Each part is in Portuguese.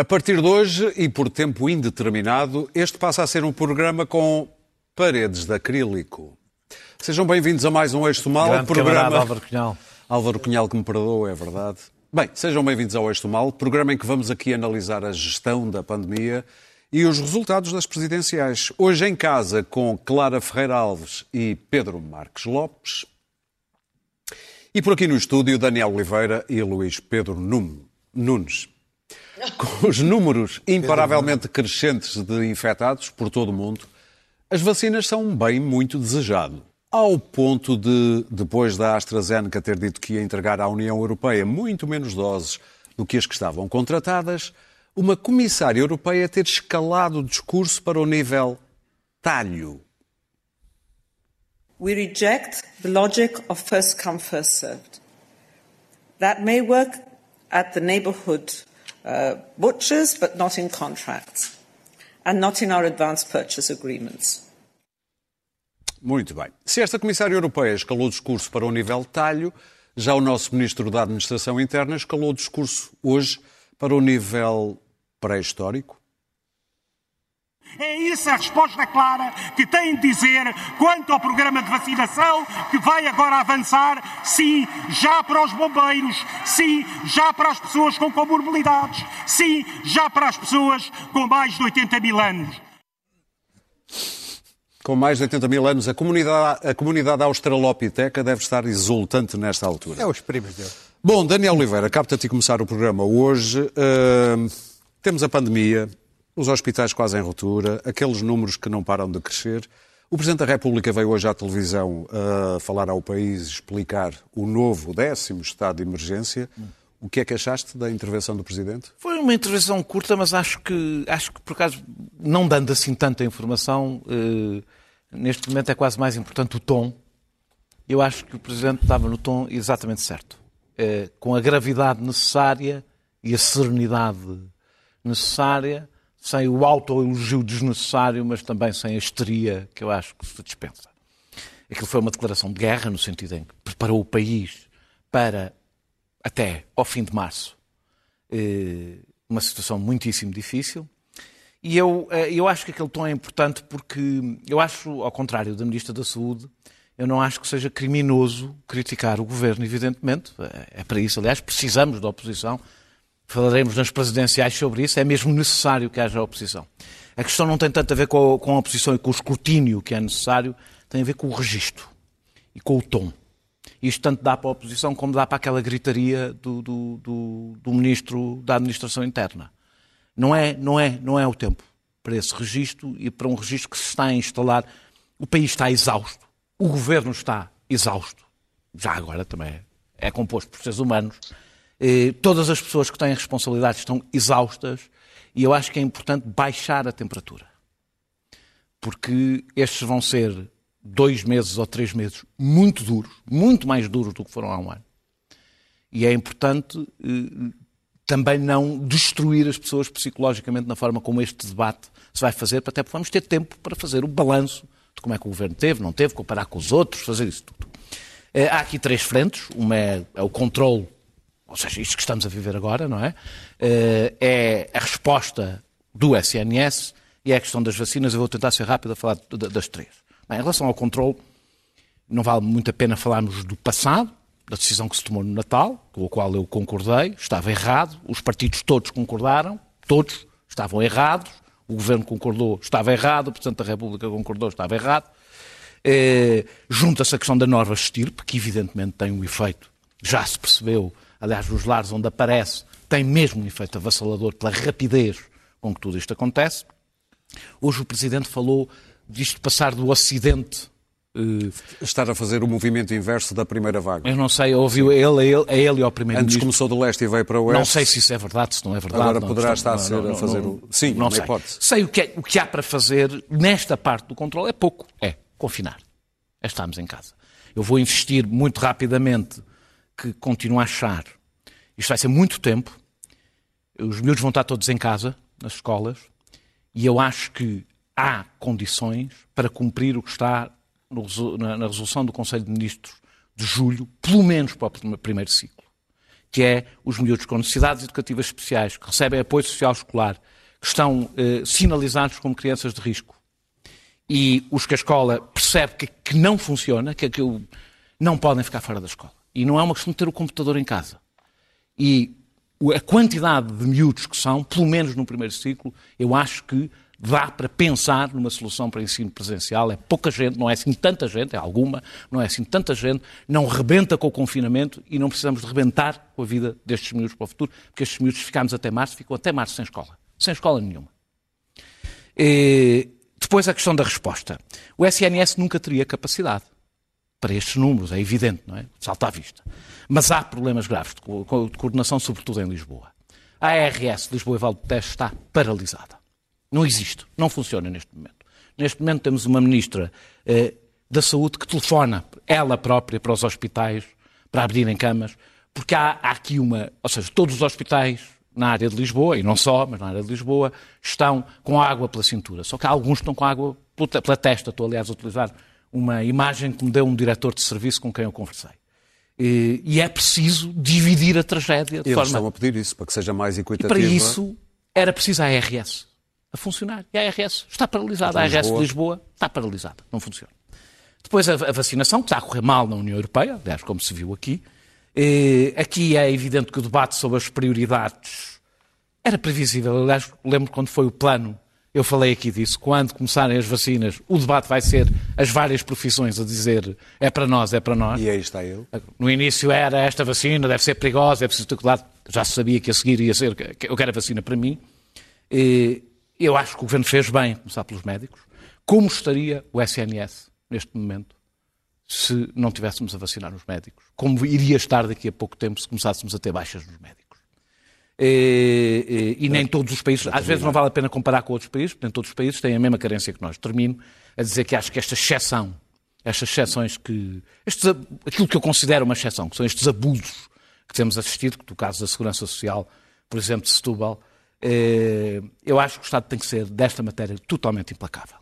A partir de hoje e por tempo indeterminado, este passa a ser um programa com paredes de acrílico. Sejam bem-vindos a mais um Eixo Mal. Grande programa Álvaro Cunhal. Álvaro Cunhal que me perdoa, é verdade. Bem, sejam bem-vindos ao Eixo Mal, programa em que vamos aqui analisar a gestão da pandemia e os resultados das presidenciais. Hoje em casa com Clara Ferreira Alves e Pedro Marques Lopes. E por aqui no estúdio, Daniel Oliveira e Luís Pedro Nunes. Com os números imparavelmente crescentes de infectados por todo o mundo, as vacinas são um bem muito desejado. Ao ponto de, depois da AstraZeneca ter dito que ia entregar à União Europeia muito menos doses do que as que estavam contratadas, uma comissária europeia ter escalado o discurso para o nível talho. We reject the logic of first come, first served. That may work at the neighbourhood uh, butchers, but not in contracts and not in our advance purchase agreements. Muito bem. Se esta Comissária Europeia escalou o discurso para o nível talho, já o nosso Ministro da Administração Interna escalou o discurso hoje para o nível pré-histórico? É essa a resposta clara que tem de dizer quanto ao programa de vacinação que vai agora avançar, sim, já para os bombeiros, sim, já para as pessoas com comorbilidades, sim, já para as pessoas com mais de 80 mil anos. Com mais de 80 mil anos, a comunidade, a comunidade australopiteca deve estar exultante nesta altura. É os primos dele. Bom, Daniel Oliveira, capta-te começar o programa hoje. Uh, temos a pandemia, os hospitais quase em ruptura, aqueles números que não param de crescer. O Presidente da República veio hoje à televisão uh, falar ao país, explicar o novo décimo estado de emergência. O que é que achaste da intervenção do Presidente? Foi uma intervenção curta, mas acho que, acho que por acaso, não dando assim tanta informação, uh, neste momento é quase mais importante o tom. Eu acho que o Presidente estava no tom exatamente certo. Uh, com a gravidade necessária e a serenidade necessária, sem o autoelogio desnecessário, mas também sem a histeria que eu acho que se dispensa. Aquilo foi uma declaração de guerra, no sentido em que preparou o país para, até ao fim de março, eh, uma situação muitíssimo difícil. E eu, eh, eu acho que aquele tom é importante porque eu acho, ao contrário da Ministra da Saúde, eu não acho que seja criminoso criticar o governo, evidentemente. É para isso, aliás, precisamos da oposição falaremos nas presidenciais sobre isso, é mesmo necessário que haja oposição. A questão não tem tanto a ver com a, com a oposição e com o escrutínio que é necessário, tem a ver com o registro e com o tom. Isto tanto dá para a oposição como dá para aquela gritaria do, do, do, do Ministro da Administração Interna. Não é, não, é, não é o tempo para esse registro e para um registro que se está a instalar. O país está exausto, o governo está exausto. Já agora também é, é composto por seres humanos eh, todas as pessoas que têm responsabilidades estão exaustas e eu acho que é importante baixar a temperatura. Porque estes vão ser dois meses ou três meses muito duros, muito mais duros do que foram há um ano. E é importante eh, também não destruir as pessoas psicologicamente na forma como este debate se vai fazer, até porque vamos ter tempo para fazer o balanço de como é que o governo teve, não teve, comparar com os outros, fazer isso tudo. Eh, há aqui três frentes. Uma é, é o controle ou seja, isto que estamos a viver agora, não é? Eh, é a resposta do SNS e é a questão das vacinas. Eu vou tentar ser rápido a falar das três. Bem, em relação ao controle, não vale muito a pena falarmos do passado, da decisão que se tomou no Natal, com a qual eu concordei, estava errado, os partidos todos concordaram, todos estavam errados, o Governo concordou, estava errado, o Presidente da República concordou, estava errado. Eh, Junta-se a questão da nova estirpe, que evidentemente tem um efeito, já se percebeu, aliás, nos lares onde aparece, tem mesmo um efeito avassalador pela rapidez com que tudo isto acontece. Hoje o Presidente falou disto passar do Ocidente Uh, estar a fazer o movimento inverso da primeira vaga. Eu não sei, ouviu ele, a ele, a ele e ao primeiro-ministro. Antes começou do leste e veio para o oeste. Não sei se isso é verdade, se não é verdade. Agora não, poderá estar a, ser, não, não, a fazer o. Sim, não sei. hipótese. Sei o que, é, o que há para fazer nesta parte do controle é pouco. É confinar. É estarmos em casa. Eu vou insistir muito rapidamente que continuo a achar isto vai ser muito tempo. Os miúdos vão estar todos em casa, nas escolas, e eu acho que há condições para cumprir o que está na resolução do Conselho de Ministros de julho, pelo menos para o primeiro ciclo, que é os miúdos com necessidades educativas especiais, que recebem apoio social escolar, que estão eh, sinalizados como crianças de risco. E os que a escola percebe que, que não funciona, que aquilo não podem ficar fora da escola. E não é uma questão de ter o computador em casa. E a quantidade de miúdos que são, pelo menos no primeiro ciclo, eu acho que dá para pensar numa solução para ensino presencial. É pouca gente, não é assim tanta gente, é alguma, não é assim tanta gente, não rebenta com o confinamento e não precisamos de rebentar com a vida destes miúdos para o futuro, porque estes miúdos ficamos até março, ficam até março sem escola. Sem escola nenhuma. E depois a questão da resposta. O SNS nunca teria capacidade para estes números, é evidente, não é? Salta à vista. Mas há problemas graves de, co de coordenação, sobretudo em Lisboa. A ARS Lisboa e Valde Teste está paralisada. Não existe, não funciona neste momento. Neste momento temos uma ministra eh, da Saúde que telefona, ela própria, para os hospitais, para abrirem camas, porque há, há aqui uma. Ou seja, todos os hospitais na área de Lisboa, e não só, mas na área de Lisboa, estão com água pela cintura. Só que alguns estão com água pela testa. Estou, aliás, a utilizar uma imagem que me deu um diretor de serviço com quem eu conversei. E, e é preciso dividir a tragédia de Eles forma... estão a pedir isso, para que seja mais equitativa. E para isso era preciso a ARS a funcionar. E a ARS está paralisada. A ARS de Lisboa está paralisada, não funciona. Depois a, a, vacinação, que está a correr mal na União Europeia, aliás, como se viu aqui. E, aqui é evidente que o debate sobre as prioridades era previsível. Aliás, lembro quando foi o plano eu falei aqui disso. Quando começarem as vacinas, o debate vai ser as várias profissões a dizer é para nós, é para nós. E aí está ele. No início era esta vacina, deve ser perigosa, é preciso ter cuidado. Já se sabia que a seguir ia ser, eu quero a vacina para mim. Eu acho que o Governo fez bem, começar pelos médicos. Como estaria o SNS neste momento se não tivéssemos a vacinar os médicos? Como iria estar daqui a pouco tempo se começássemos a ter baixas nos médicos? E, e, e, nem todos os países, às vezes não vale a pena comparar com outros países, porque nem todos os países têm a mesma carência que nós. Termino a dizer que acho que esta exceção, estas exceções que. Estes, aquilo que eu considero uma exceção, que são estes abusos que temos assistido, que no caso da Segurança Social, por exemplo, de Setúbal, eh, eu acho que o Estado tem que ser, desta matéria, totalmente implacável.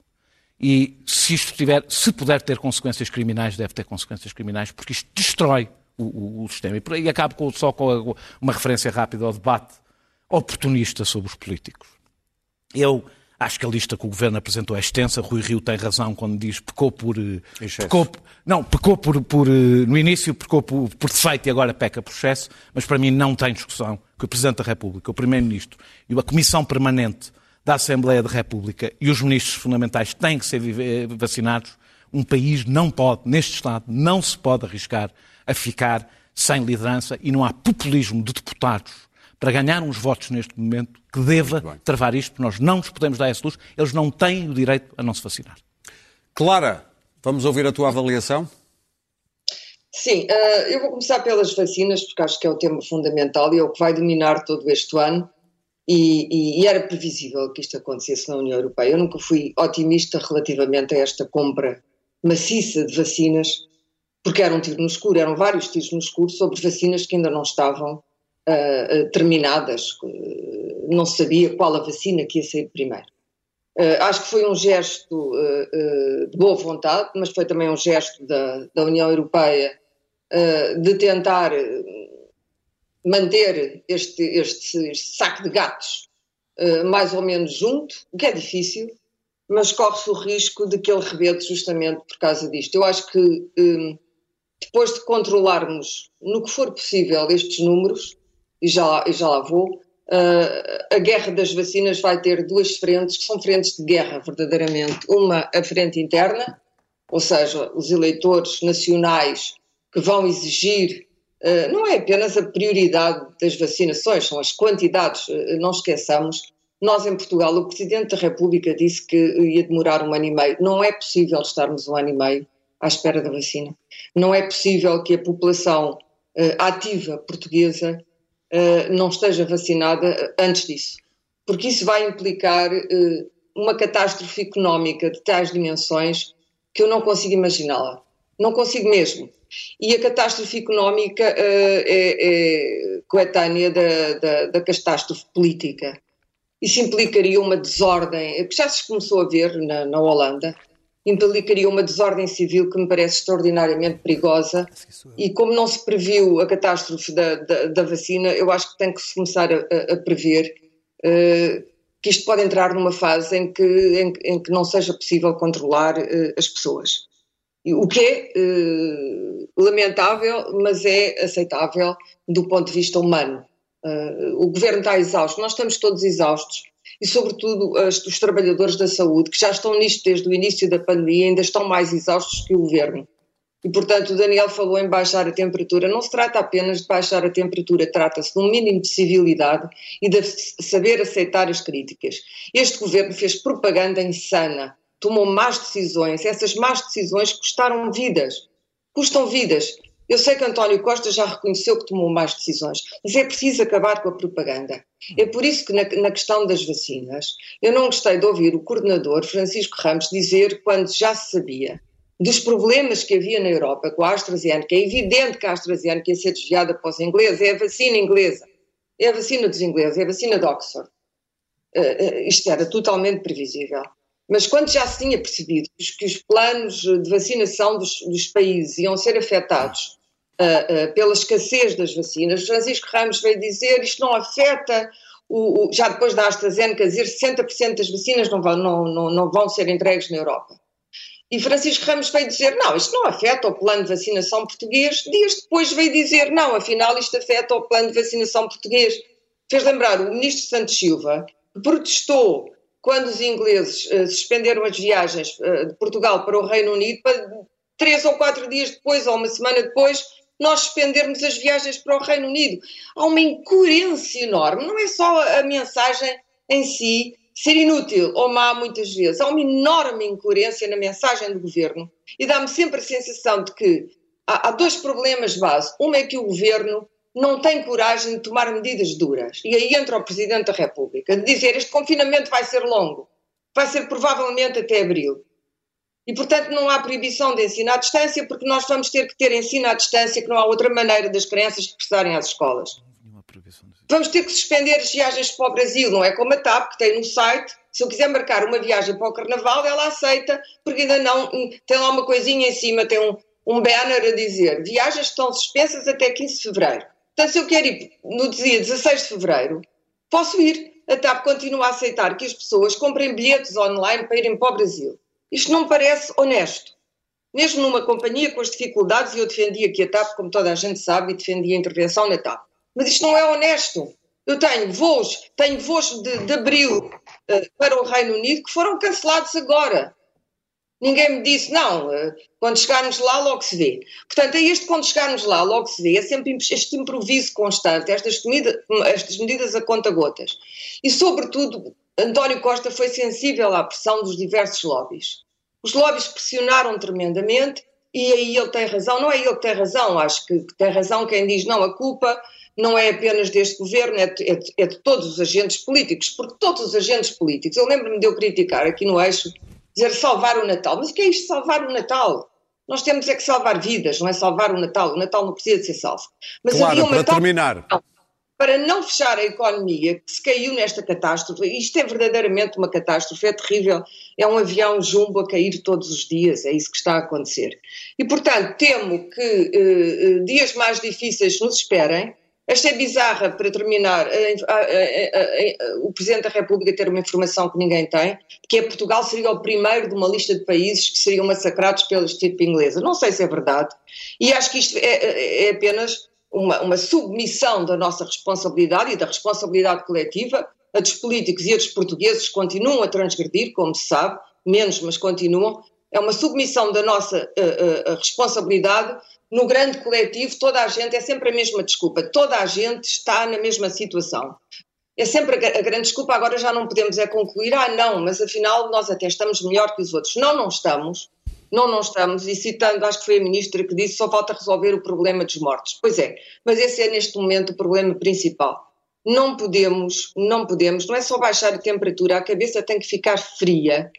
E se isto tiver, se puder ter consequências criminais, deve ter consequências criminais, porque isto destrói o, o, sistema. E, por aí acabo com, só com a, uma referência rápida ao debate oportunista sobre os políticos. Eu acho que a lista que o Governo apresentou é extensa. Rui Rio tem razão quando diz pecou por... Eh, pecou, não, pecou por, por... Eh, no início pecou por, por defeito e agora peca por excesso, mas para mim não tem discussão que o Presidente da República, o Primeiro-Ministro e a Comissão Permanente da Assembleia da República e os ministros fundamentais têm que ser vacinados. Um país não pode, neste Estado, não se pode arriscar a ficar sem liderança e não há populismo de deputados para ganhar uns votos neste momento que deva travar isto, porque nós não nos podemos dar essa luz, eles não têm o direito a não se vacinar. Clara, vamos ouvir a tua avaliação? Sim, uh, eu vou começar pelas vacinas, porque acho que é o tema fundamental e é o que vai dominar todo este ano. E, e, e, era previsível que isto acontecesse na União Europeia. Eu nunca fui otimista relativamente a esta compra maciça de vacinas porque era um tiro no escuro, eram vários tiros no escuro sobre vacinas que ainda não estavam uh, terminadas, uh, não se sabia qual a vacina que ia sair primeiro. Uh, acho que foi um gesto de boa vontade, mas foi também um gesto da, da União Europeia de tentar manter este, este, este, saco de gatos mais ou menos junto, o que é difícil, mas corre-se o risco de que ele rebente justamente por causa disto. Eu acho que depois de controlarmos no que for possível estes números, e já, e já lá vou, uh, a guerra das vacinas vai ter duas frentes, que são frentes de guerra, verdadeiramente. Uma, a frente interna, ou seja, os eleitores nacionais que vão exigir, uh, não é apenas a prioridade das vacinações, são as quantidades, uh, não esqueçamos. Nós, em Portugal, o Presidente da República disse que ia demorar um ano e meio. Não é possível estarmos um ano e meio à espera da vacina. Não é possível que a população uh, ativa portuguesa uh, não esteja vacinada antes disso, porque isso vai implicar uh, uma catástrofe económica de tais dimensões que eu não consigo imaginá-la. Não consigo mesmo. E a catástrofe económica é, é, coetânea da, da, da catástrofe política. Isso implicaria uma desordem, que já se começou a ver na, na Holanda, implicaria uma desordem civil que me parece extraordinariamente perigosa e como não se previu a catástrofe da, da, da vacina, eu acho que tem que se começar a, a prever uh, que isto pode entrar numa fase em que, em, em que não seja possível controlar uh, as pessoas. O que é uh, lamentável, mas é aceitável do ponto de vista humano. O governo está exausto, nós estamos todos exaustos e, sobretudo, as, os trabalhadores da saúde, que já estão nisto desde o início da pandemia, ainda estão mais exaustos que o governo. E, portanto, o Daniel falou em baixar a temperatura. Não se trata apenas de baixar a temperatura, trata-se de um mínimo de civilidade e de saber aceitar as críticas. Este governo fez propaganda insana, tomou más decisões. Essas más decisões custaram vidas. Custam vidas. Eu sei que António Costa já reconheceu que tomou más decisões, mas é preciso acabar com a propaganda. É por isso que, na, na, questão das vacinas, eu não gostei de ouvir o coordenador Francisco Ramos dizer, quando já se sabia dos problemas que havia na Europa com a AstraZeneca, é evidente que a AstraZeneca ia ser desviada para os ingleses, é a vacina inglesa, é a vacina dos ingleses, é a vacina de Oxford. Uh, uh, isto era totalmente previsível. Mas quando já se tinha percebido que os planos de vacinação dos, dos países iam ser afetados uh, uh, pela escassez das vacinas. Francisco Ramos veio dizer isto não afeta, o, o, já depois da AstraZeneca, dizer 60% das vacinas não vão, não, não, não vão ser entregues na Europa. E Francisco Ramos veio dizer, não, isto não afeta o plano de vacinação português. Dias depois veio dizer, não, afinal isto afeta o plano de vacinação português. Fez lembrar o ministro Santos Silva, que protestou quando os ingleses uh, suspenderam as viagens uh, de Portugal para o Reino Unido, para três ou quatro dias depois, ou uma semana depois, nós suspendermos as viagens para o Reino Unido. Há uma incoerência enorme, não é só a mensagem em si ser inútil ou má muitas vezes, há uma enorme incoerência na mensagem do governo e dá-me sempre a sensação de que há, há dois problemas base. Um é que o governo não tem coragem de tomar medidas duras. E aí entra o Presidente da República, de dizer este confinamento vai ser longo, vai ser provavelmente até abril. E, portanto, não há proibição de ensino à distância, porque nós vamos ter que ter ensino à distância, que não há outra maneira das crianças regressarem às escolas. Vamos ter que suspender as viagens para o Brasil, não é como a TAP, que tem no site, se eu quiser marcar uma viagem para o Carnaval, ela aceita, porque ainda não, tem lá uma coisinha em cima, tem um, um banner a dizer, viagens estão suspensas até 15 de Fevereiro. Portanto, se eu quero ir no dia 16 de Fevereiro, posso ir. A TAP continua a aceitar que as pessoas comprem bilhetes online para irem para o Brasil. Isto não parece honesto. Mesmo numa companhia com as dificuldades, e eu defendia que a TAP, como toda a gente sabe, e defendia a intervenção na TAP. Mas isto não é honesto. Eu tenho voos, tenho voos de, de abril uh, para o Reino Unido que foram cancelados agora. Ninguém me disse, não, uh, quando chegarmos lá logo se vê. Portanto, é este quando chegarmos lá logo se vê, é sempre este improviso constante, estas, comida, estas medidas a conta-gotas. E, sobretudo, António Costa foi sensível à pressão dos diversos lobbies. Os lobbies pressionaram tremendamente e aí ele tem razão. Não é ele que tem razão, acho que, tem razão quem diz não, a culpa não é apenas deste governo, é de, é, de, é de, todos os agentes políticos, porque todos os agentes políticos, eu lembro-me de eu criticar aqui no eixo, dizer salvar o Natal. Mas o que é isto salvar o Natal? Nós temos é que salvar vidas, não é salvar o Natal. O Natal não precisa de ser salvo. Mas claro, havia uma para terminar. Não para não fechar a economia que se caiu nesta catástrofe, isto é verdadeiramente uma catástrofe, é terrível, é um avião jumbo a cair todos os dias, é isso que está a acontecer. E, portanto, temo que eh, eh dias mais difíceis nos esperem. Esta é bizarra, para terminar, o Presidente da República ter uma informação que ninguém tem, que é Portugal seria o primeiro de uma lista de países que seriam massacrados pela estirpe inglesa. Não sei se é verdade. E acho que isto é, é, é apenas uma, uma submissão da nossa responsabilidade e da responsabilidade coletiva. A dos políticos e a dos portugueses continuam a transgredir, como se sabe, menos, mas continuam. É uma submissão da nossa uh, uh, responsabilidade no grande coletivo. Toda a gente, é sempre a mesma desculpa, toda a gente está na mesma situação. É sempre a, a grande desculpa, agora já não podemos é concluir, ah não, mas afinal nós até estamos melhor que os outros. Não, não estamos não, não estamos, e citando, acho que foi a ministra que disse, só falta resolver o problema dos mortos. Pois é, mas esse é neste momento o problema principal. Não podemos, não podemos, não é só baixar a temperatura, a cabeça tem que ficar fria,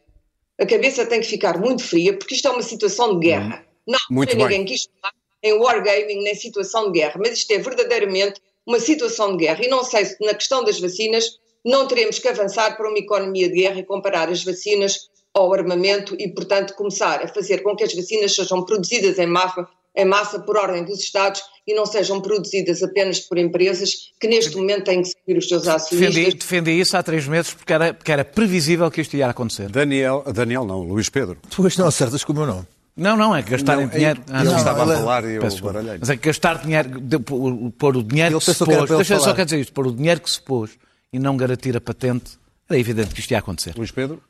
a cabeça tem que ficar muito fria, porque isto é uma situação de guerra. Hum, não, muito ninguém quis falar em wargaming nem situação de guerra, mas isto é verdadeiramente uma situação de guerra. E não sei se na questão das vacinas não teremos que avançar para uma economia de guerra e comparar as vacinas ao armamento e, portanto, começar a fazer com que as vacinas sejam produzidas em massa, em massa por ordem dos Estados e não sejam produzidas apenas por empresas que neste momento têm que seguir os seus acionistas. Defendi, defendi isso há três meses porque era, porque era previsível que isto ia acontecer. Daniel, Daniel não, Luís Pedro. Tu não acertas com o meu nome. Não, não, é que gastar Não, em dinheiro. é- Ah, não. estava ela- a falar e eu Peço desculpa. baralhei. Mas é que gastar dinheiro, de- pôr o dinheiro Ele que se pôs, deixa eu só falar. quer dizer isto, pôr o dinheiro que se pôs e não garantir a patente, era evidente que isto ia acontecer. Luís Pedro?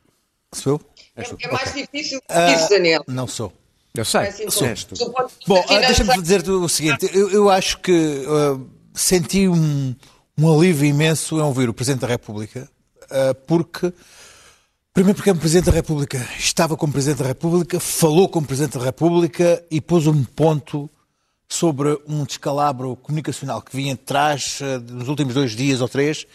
Sou eu? É, é mais difícil que isso, Daniel. Não sou. Eu sei. É assim, Sou. Bom, ah, financeiro- deixa-me dizer o seguinte: eu, eu acho que ah, senti um, um alívio imenso em ouvir o Presidente da República, ah, porque. Primeiro, porque é um Presidente da República, estava como Presidente da República, falou como Presidente da República e pôs um ponto sobre um descalabro comunicacional que vinha de trás ah, nos últimos dois dias ou três.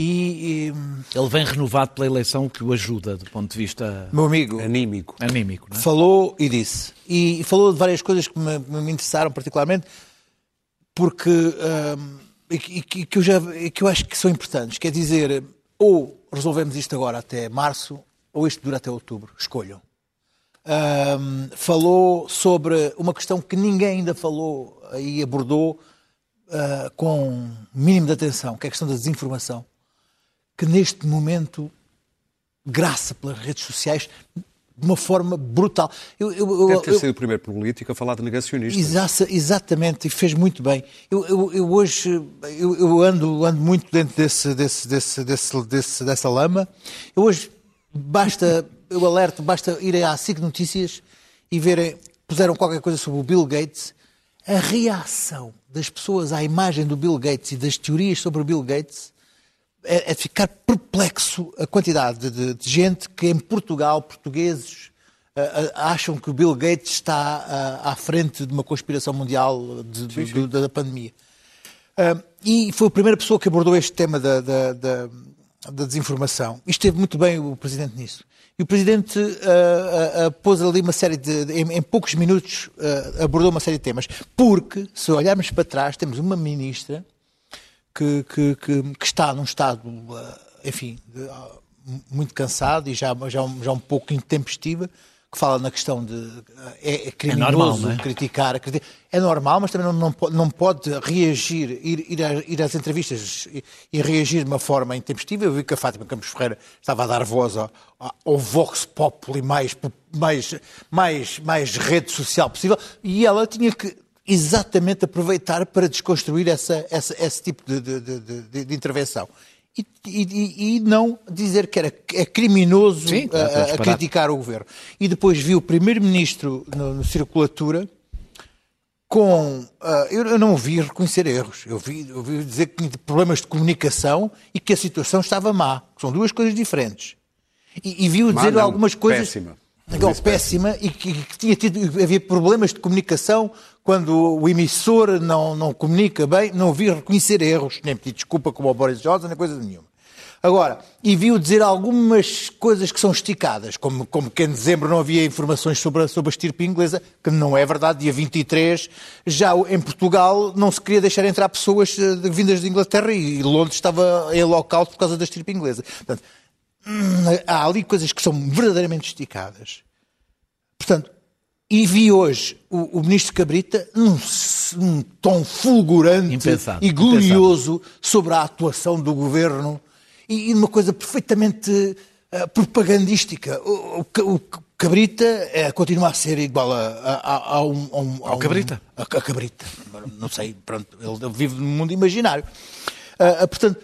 E, e, Ele vem renovado pela eleição, o que o ajuda do ponto de vista meu amigo, Anímico. anímico. Não é? falou e disse. E falou de várias coisas que me, me interessaram particularmente, porque hum, e, que- eu já e que eu acho que são importantes. Quer dizer, ou resolvemos isto agora até março, ou isto dura até outubro. Escolham. Hum, falou sobre uma questão que ninguém ainda falou e abordou ah, com mínimo de atenção, que é a questão da desinformação, que neste momento graça pelas redes sociais de uma forma brutal. Eu, eu- Deve ter eu- sido o primeiro político a falar de negacionistas. Exa- exatamente, e fez muito bem. Eu, eu- hoje eu, ando, ando muito dentro desse, desse, desse, desse, dessa lama. Eu hoje basta, eu alerto, basta ir à SIC Notícias e verem, puseram qualquer coisa sobre o Bill Gates. A reação das pessoas à imagem do Bill Gates e das teorias sobre o Bill Gates é, é de ficar perplexo a quantidade de, de- gente que em Portugal, portugueses, acham que o Bill Gates está à frente de uma conspiração mundial de- de- do- da pandemia. E foi a primeira pessoa que abordou este tema da, da- da- da desinformação. E esteve muito bem o Presidente nisso. E o Presidente ah, ah, pôs ali uma série de. de- em, em poucos minutos ah, abordou uma série de temas. Porque, se olharmos para trás, temos uma ministra que, que, que, que está num estado, ah, enfim, de, ah, muito cansado e já, já, um- já um pouco intempestiva, que fala na questão de ah, é, é criminoso normal, não é? criticar, criti- é normal, mas também não, não, não pode reagir, ir, ir, a- ir às entrevistas e, e reagir de uma forma intempestiva. Eu vi que a Fátima Campos Ferreira estava a dar voz ao, ao Vox Populi mais, mais, mais, mais rede social possível e ela tinha que exatamente aproveitar para desconstruir essa, essa- esse tipo de, de- de- de- intervenção. E, e- e não dizer que era, é criminoso Sim, a- a, a criticar o governo. E depois vi o primeiro-ministro no, no Circulatura com. ah, eu, eu não ouvi reconhecer erros. Eu vi, eu vi dizer que tinha problemas de comunicação e que a situação estava má. que São duas coisas diferentes. E, e viu dizer não, algumas coisas. péssima. Não, Disse péssima e que, que tinha tido, havia problemas de comunicação quando o emissor não, não comunica bem, não vi reconhecer erros, nem pedir desculpa como o Boris Johnson, nem coisa nenhuma. Agora, e viu dizer algumas coisas que são esticadas, como, como que em dezembro não havia informações sobre, a- sobre a estirpe inglesa, que não é verdade, dia 23, já em Portugal não se queria deixar entrar pessoas eh, vindas de Inglaterra e Londres estava em local por causa da estirpe inglesa. Portanto, hum, há ali coisas que são verdadeiramente esticadas. Portanto, e vi hoje o, o ministro Cabrita num, num tom fulgurante Impensável, e glorioso sobre a atuação do governo e, e uma coisa perfeitamente eh, propagandística. O, o o Cabrita eh, continua a ser igual a, a, a- a um, a um- Ao um- Cabrita? a, a Cabrita. Não sei, pronto, ele vive num mundo imaginário. Ah, ah, portanto,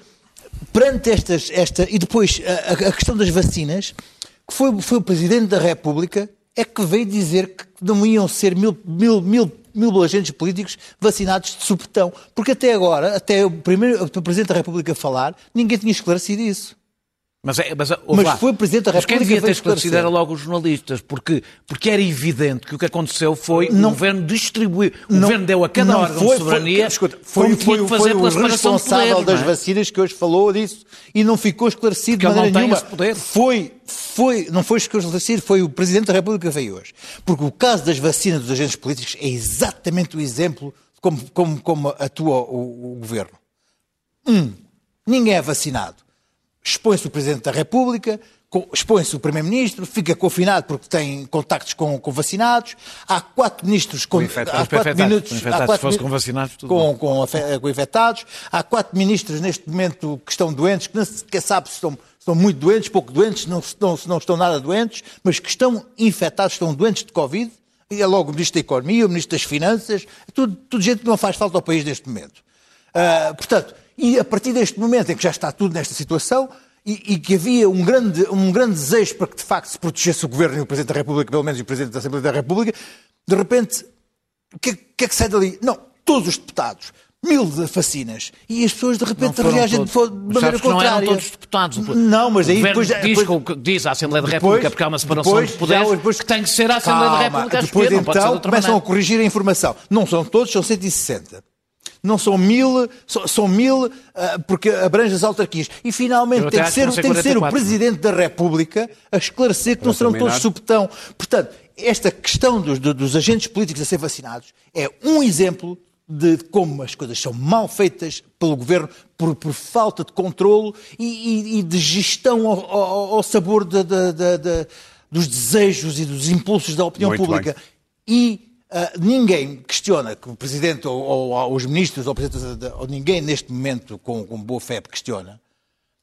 perante estas, esta, e depois a questão das vacinas, que foi, foi o Presidente da República é que veio dizer que não iam ser mil, mil, mil, mil agentes políticos vacinados de supetão. Porque até agora, até o, primeiro, o Presidente da República falar, ninguém tinha esclarecido isso. Mas, é, mas, ouve Mas lá. foi o Presidente da Mas quem República devia ter esclarecido era logo os jornalistas, porque, porque era evidente que o que aconteceu foi Não- o governo distribuir, o Não- governo deu a cada não órgão foi- de soberania Foi, escuta, foi, foi, foi, fazer o responsável poderes, das é? vacinas que hoje falou disso e não ficou esclarecido Porque de maneira não tem nenhuma. poder. Foi, foi, não foi esclarecido, foi o Presidente da República que veio hoje. Porque o caso das vacinas dos agentes políticos é exatamente o exemplo de como, como, como atua o, o governo. Um, ninguém é vacinado. Expõe-se o Presidente da República expõe-se o Primeiro-Ministro, fica confinado porque tem contactos com, com vacinados, há quatro ministros com, há quatro minutos, há quatro, se com vacinados, tudo com, com, com, infectados, há quatro ministros neste momento que estão doentes, que não sequer sabe se estão, estão muito doentes, pouco doentes, não, não, não estão nada doentes, mas que estão infectados, estão doentes de Covid, e é logo o Ministro da Economia, o Ministro das Finanças, tudo, tudo gente que não faz falta ao país neste momento. Uh, portanto, e a partir deste momento em que já está tudo nesta situação, e, e, que havia um grande, um grande desejo para que de facto se protegesse o Governo e o Presidente da República, pelo menos o Presidente da Assembleia da República, de repente, o que, que, é que sai dali? Não, todos os deputados, mil vacinas, e as pessoas de repente reagem de, de maneira contrária. Não eram todos os deputados. Não, mas aí depois... Diz, depois, diz a Assembleia da República, depois, porque há uma separação depois, de poderes, já, depois, que tem que ser a Assembleia calma, da República a Depois então começam a corrigir a informação. Não são todos, são 160 não são mil, são mil uh, porque abrange as autarquias. E finalmente tem que, ser, tem que ser o Presidente da República a esclarecer que não serão todos subtão. Portanto, esta questão dos, dos agentes políticos a ser vacinados é um exemplo de como as coisas são mal feitas pelo governo por, por falta de controlo e, e, e de gestão ao, ao, ao sabor de, de, de, dos desejos e dos impulsos da opinião Muito pública. Bem. E Uh, ninguém questiona que o Presidente ou, ou, ou os ministros ou, ou, ninguém neste momento com, com, boa fé questiona,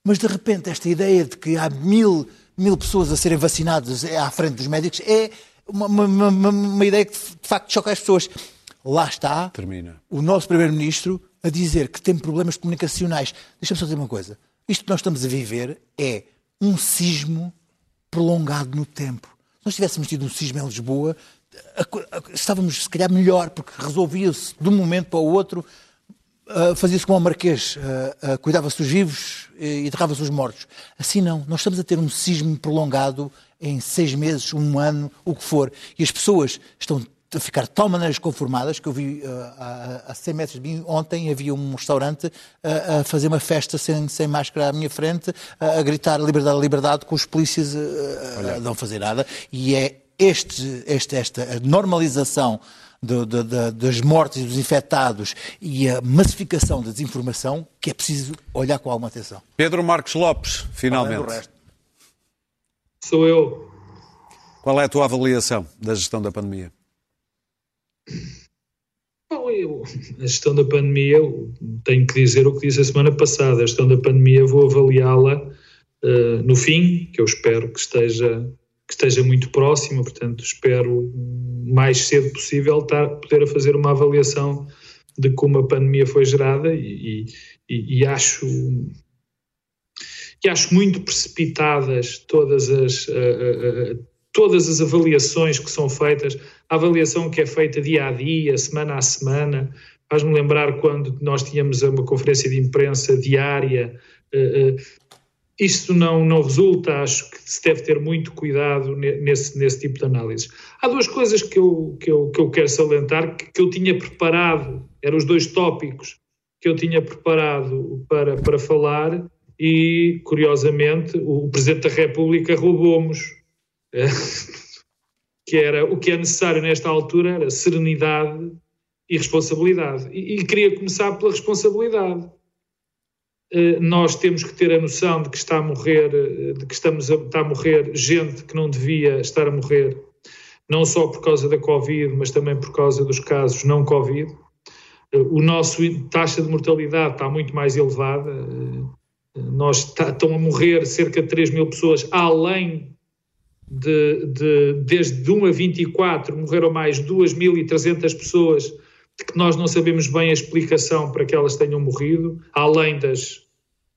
mas de repente esta ideia de que há mil, mil pessoas a serem vacinadas à frente dos médicos é uma, uma, uma, uma ideia que de facto choca as pessoas. Lá está Termina. o nosso Primeiro-Ministro a dizer que tem problemas comunicacionais. Deixa-me só dizer uma coisa. Isto que nós estamos a viver é um sismo prolongado no tempo. Se nós tivéssemos tido um sismo em Lisboa, estávamos se calhar melhor, porque resolvia-se de um momento para o outro, uh, fazia-se como o Marquês, uh, uh, cuidava-se dos vivos e enterrava-se os mortos. Assim não, nós estamos a ter um sismo prolongado em seis meses, um ano, o que for, e as pessoas estão a ficar de tal maneira conformadas que eu vi uh, a, a 100 metros de mim ontem havia um restaurante uh, a fazer uma festa sem, sem máscara à minha frente, uh, a gritar liberdade, liberdade, com os polícias a não fazer nada. E é este, este, esta normalização de, de, de, das mortes e dos infectados e a massificação da desinformação que é preciso olhar com alguma atenção. Pedro Marcos Lopes, finalmente. Sou eu. Qual é a tua avaliação da gestão da pandemia? Bom, eu, a gestão da pandemia, tenho que dizer o que disse a semana passada. A gestão da pandemia vou avaliá-la uh, no fim, que eu espero que esteja que esteja muito próxima, portanto, espero mais cedo possível estar, poder fazer uma avaliação de como a pandemia foi gerada e, e, e acho e acho muito precipitadas todas as todas as avaliações que são feitas, a avaliação que é feita dia a dia, semana a semana, faz-me lembrar quando nós tínhamos uma conferência de imprensa diária, isto não, não resulta, acho que se deve ter muito cuidado nesse, nesse tipo de análise. Há duas coisas que eu, que eu, que eu quero salientar, que, que eu tinha preparado, eram os dois tópicos que eu tinha preparado para, para falar e, curiosamente, o Presidente da República roubou-nos. que era o que é necessário nesta altura era serenidade e responsabilidade. E, e queria começar pela responsabilidade eh, nós temos que ter a noção de que está a morrer, eh, de que estamos a, está a morrer gente que não devia estar a morrer, não só por causa da Covid, mas também por causa dos casos não Covid. Eh, o nosso taxa de mortalidade está muito mais elevada. Nós está, estão a morrer cerca de 3 mil pessoas, além de, de desde 1 a 24 morreram mais 2.300 pessoas que nós não sabemos bem a explicação para que elas tenham morrido, além das,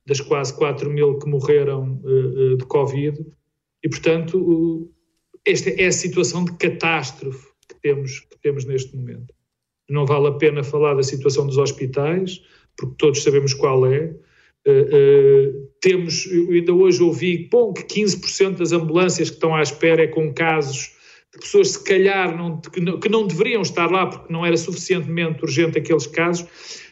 das quase 4 mil que morreram uh, de Covid. E, portanto, uh, esta é a situação de catástrofe que temos, que temos neste momento. Não vale a pena falar da situação dos hospitais, porque todos sabemos qual é. Uh, temos, ainda hoje ouvi bom, que 15% das ambulâncias que estão à espera é com casos pessoas se calhar não, que, não, que não deveriam estar lá porque não era suficientemente urgente aqueles casos,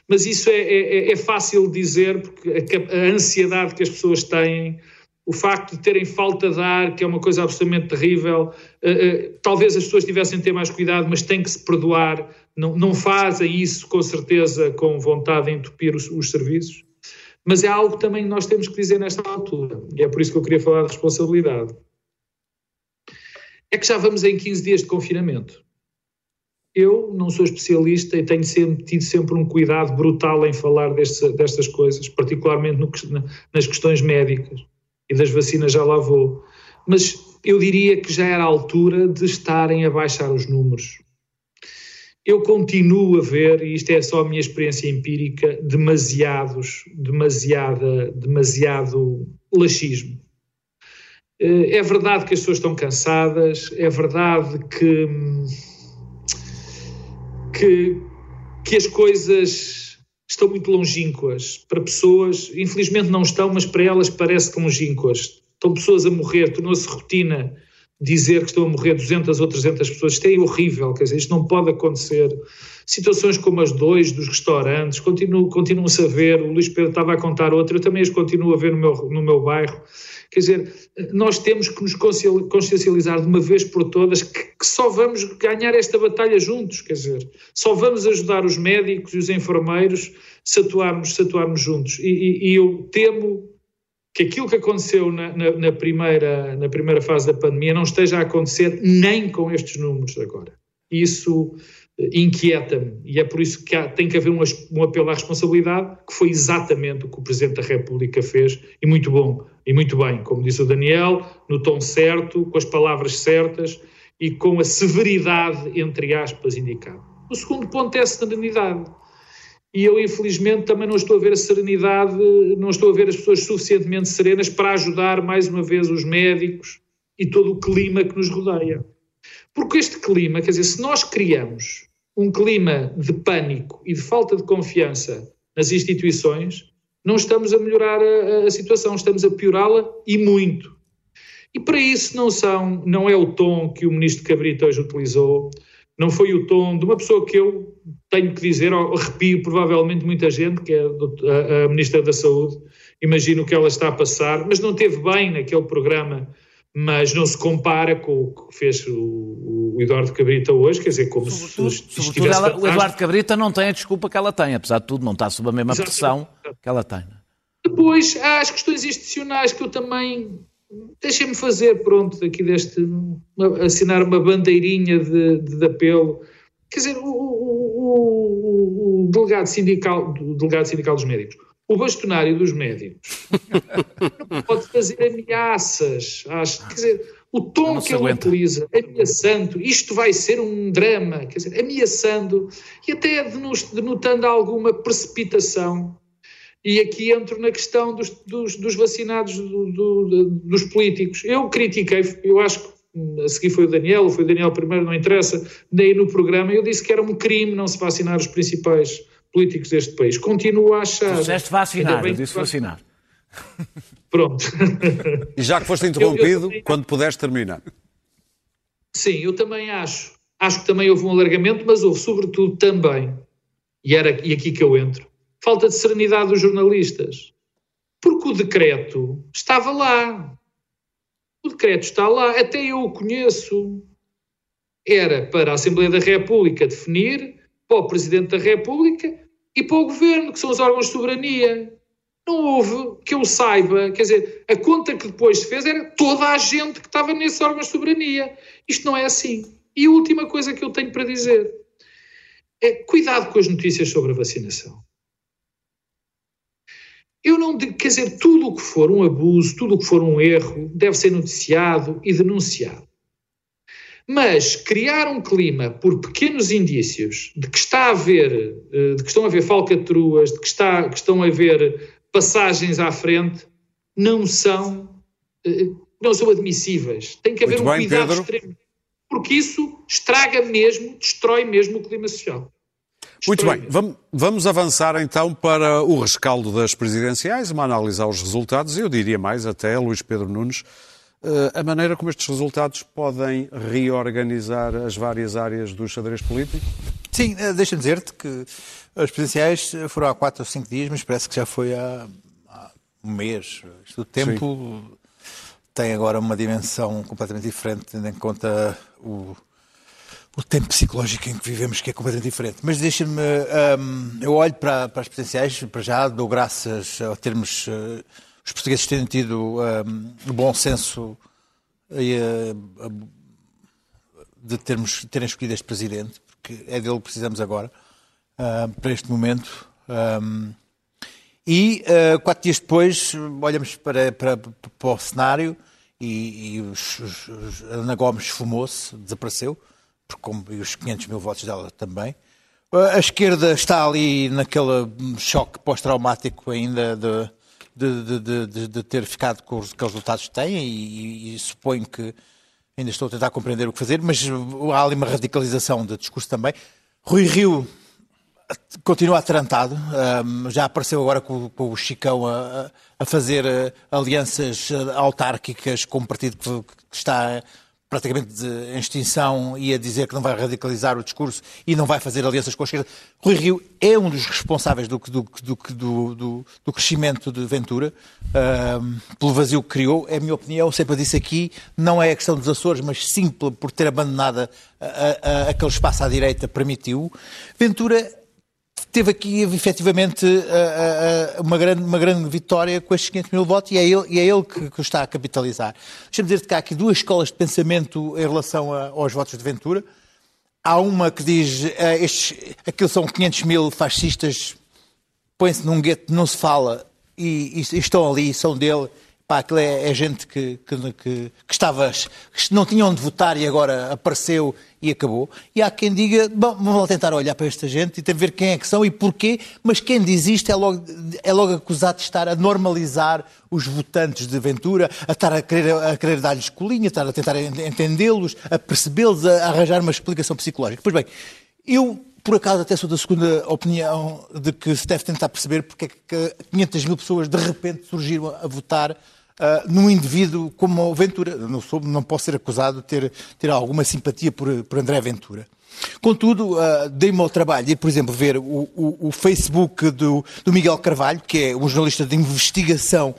mas isso é, é, é fácil dizer porque a, a, ansiedade que as pessoas têm, o facto de terem falta de ar, que é uma coisa absolutamente terrível, uh, uh, talvez as pessoas tivessem de ter mais cuidado, mas têm que se perdoar, não, não fazem isso com certeza com vontade de entupir os, os serviços. Mas é algo também que nós temos que dizer nesta altura, e é por isso que eu queria falar de responsabilidade. É que já vamos em 15 dias de confinamento. Eu não sou especialista e tenho sempre, tido sempre um cuidado brutal em falar destas coisas, particularmente no, nas questões médicas e das vacinas já lá vou. Mas eu diria que já era a altura de estarem a baixar os números. Eu continuo a ver, e isto é só a minha experiência empírica, demasiados, demasiada, demasiado laxismo. Eh, é verdade que as pessoas estão cansadas, é verdade que, que, que as coisas estão muito longínquas para pessoas, infelizmente não estão, mas para elas parece que longínquas. Estão pessoas a morrer, tornou-se rotina dizer que estão a morrer 200 ou 300 pessoas, isto é horrível, quer dizer, isto não pode acontecer. Situações como as dois dos restaurantes, continuam, continuam-se a ver, o Luís Pedro estava a contar outra, eu também as continuo a ver no meu, no meu bairro. Quer dizer, nós temos que nos consciencializar de uma vez por todas que, que, só vamos ganhar esta batalha juntos, quer dizer, só vamos ajudar os médicos e os enfermeiros se atuarmos, se atuarmos juntos. E, e, e eu temo que aquilo que aconteceu na, na, na, primeira, na primeira fase da pandemia não esteja a acontecer nem com estes números agora. Isso eh, inquieta-me e é por isso que há, tem que haver um, um, apelo à responsabilidade, que foi exatamente o que o Presidente da República fez, e muito bom, e muito bem, como disse o Daniel, no tom certo, com as palavras certas e com a severidade, entre aspas, indicada. O segundo ponto é a serenidade e eu infelizmente também não estou a ver a serenidade, não estou a ver as pessoas suficientemente serenas para ajudar mais uma vez os médicos e todo o clima que nos rodeia. Porque este clima, quer dizer, se nós criamos um clima de pânico e de falta de confiança nas instituições, não estamos a melhorar a, a situação, estamos a piorá-la e muito. E para isso não são, não é o tom que o ministro Cabrita hoje utilizou, não foi o tom de uma pessoa que eu tenho que dizer, arrepio provavelmente muita gente, que é a, a Ministra da Saúde, imagino que ela está a passar, mas não teve bem naquele programa, mas não se compara com o que fez o, o Eduardo Cabrita hoje, quer dizer, como sobretudo, se, se sobretudo ela, O Eduardo Cabrita não tem a desculpa que ela tem, apesar de tudo, não está sob a mesma pressão que ela tem. Depois há as questões institucionais que eu também Deixem-me fazer, pronto, aqui deste, assinar uma bandeirinha de, de apelo. Quer dizer, o, o, o, delegado sindical, o delegado sindical dos médicos, o bastonário dos médicos, não pode fazer ameaças. Acho, quer dizer, o tom que ele aguenta. utiliza, ameaçando, isto vai ser um drama, quer dizer, ameaçando e até denotando alguma precipitação e aqui entro na questão dos, dos, dos vacinados, do, do, dos políticos. Eu critiquei, eu acho que a seguir foi o Daniel, foi o Daniel primeiro, não interessa, daí no programa, eu disse que era um crime não se vacinar os principais políticos deste país. Continuo a achar. disseste vacinar, eu disse vacinar. Pronto. E já que foste interrompido, eu, eu também... quando puderes terminar. Sim, eu também acho. Acho que também houve um alargamento, mas houve sobretudo também, e, era, e aqui que eu entro, falta de serenidade dos jornalistas. Porque o decreto estava lá. O decreto está lá, até eu o conheço. Era para a Assembleia da República definir, para o Presidente da República e para o Governo, que são os órgãos de soberania. Não houve, que eu saiba, quer dizer, a conta que depois se fez era toda a gente que estava nesses órgãos de soberania. Isto não é assim. E a última coisa que eu tenho para dizer é cuidado com as notícias sobre a vacinação. Eu não, quer dizer, tudo o que for um abuso, tudo o que for um erro, deve ser noticiado e denunciado. Mas criar um clima por pequenos indícios de que está a haver, eh, de que estão a haver falcatruas, de que, está, que estão a haver passagens à frente, não são, eh, não são admissíveis. Tem que haver Muito um bem, cuidado Pedro. extremo. Porque isso estraga mesmo, destrói mesmo o clima social. Muito bem, vamos avançar então para o rescaldo das presidenciais, uma análise aos resultados, eu diria mais até, Luís Pedro Nunes, eh, a maneira como estes resultados podem reorganizar as várias áreas do xadrez político? Sim, eh, deixa-me dizer-te que as presidenciais foram há quatro ou cinco dias, mas parece que já foi há, há um mês. Isto do tempo Sim. tem agora uma dimensão completamente diferente, tendo em conta o o tempo psicológico em que vivemos, que é completamente diferente. Mas deixa-me, um, eu olho para, para as presidenciais, para já dou graças a termos, uh, os portugueses terem tido um, o bom senso e, uh, de termos, terem escolhido este presidente, porque é dele que precisamos agora, uh, para este momento. Um, e quatro dias depois olhamos para, para, para o cenário e, e os, os, Ana Gomes fumou-se, desapareceu como, e os 500 mil votos dela também. A esquerda está ali naquele choque pós-traumático ainda de, de, de, de, de, ter ficado com os, com os resultados que têm e, e, suponho que ainda estou a tentar compreender o que fazer, mas há ali uma radicalização de discurso também. Rui Rio continua atarantado, já apareceu agora com, com o Chicão a, a fazer eh, alianças autárquicas com um partido que, que está praticamente em extinção e a dizer que não vai radicalizar o discurso e não vai fazer alianças com a esquerda. Rui Rio é um dos responsáveis do, do, do, do, do crescimento de Ventura, uh, pelo vazio que criou. É a minha opinião, sempre disse aqui, não é a questão dos Açores, mas sim por, por ter abandonado a, a, a, aquele espaço à direita permitiu. Ventura teve aqui efetivamente uma grande, uma grande vitória com estes 500 mil votos e é ele, e é ele que, que está a capitalizar. Deixa-me dizer-te que há aqui duas escolas de pensamento em relação a, aos votos de Ventura. Há uma que diz uh, estes, aquilo são 500 mil fascistas, põem-se num gueto, não se fala e, e estão ali, são dele Pá, aquilo é, é gente que, que, que, que estava, que não tinha onde votar e agora apareceu e acabou. E há quem diga, bom, vamos lá tentar olhar para esta gente e ver quem é que são e porquê, mas quem diz isto é logo, é logo acusado de estar a normalizar os votantes de Ventura, a estar a querer, a querer dar-lhes colinha, a estar a tentar entendê-los, a percebê-los, a arranjar uma explicação psicológica. Pois bem, eu por acaso até sou da segunda opinião de que se deve tentar perceber porque é que 500 mil pessoas de repente surgiram a votar uh, num indivíduo como o Ventura. Não, sou, não posso ser acusado de ter, ter alguma simpatia por, por André Ventura. Contudo, uh, dei-me ao trabalho de, por exemplo, ver o, o, o Facebook do, do, Miguel Carvalho, que é um jornalista de investigação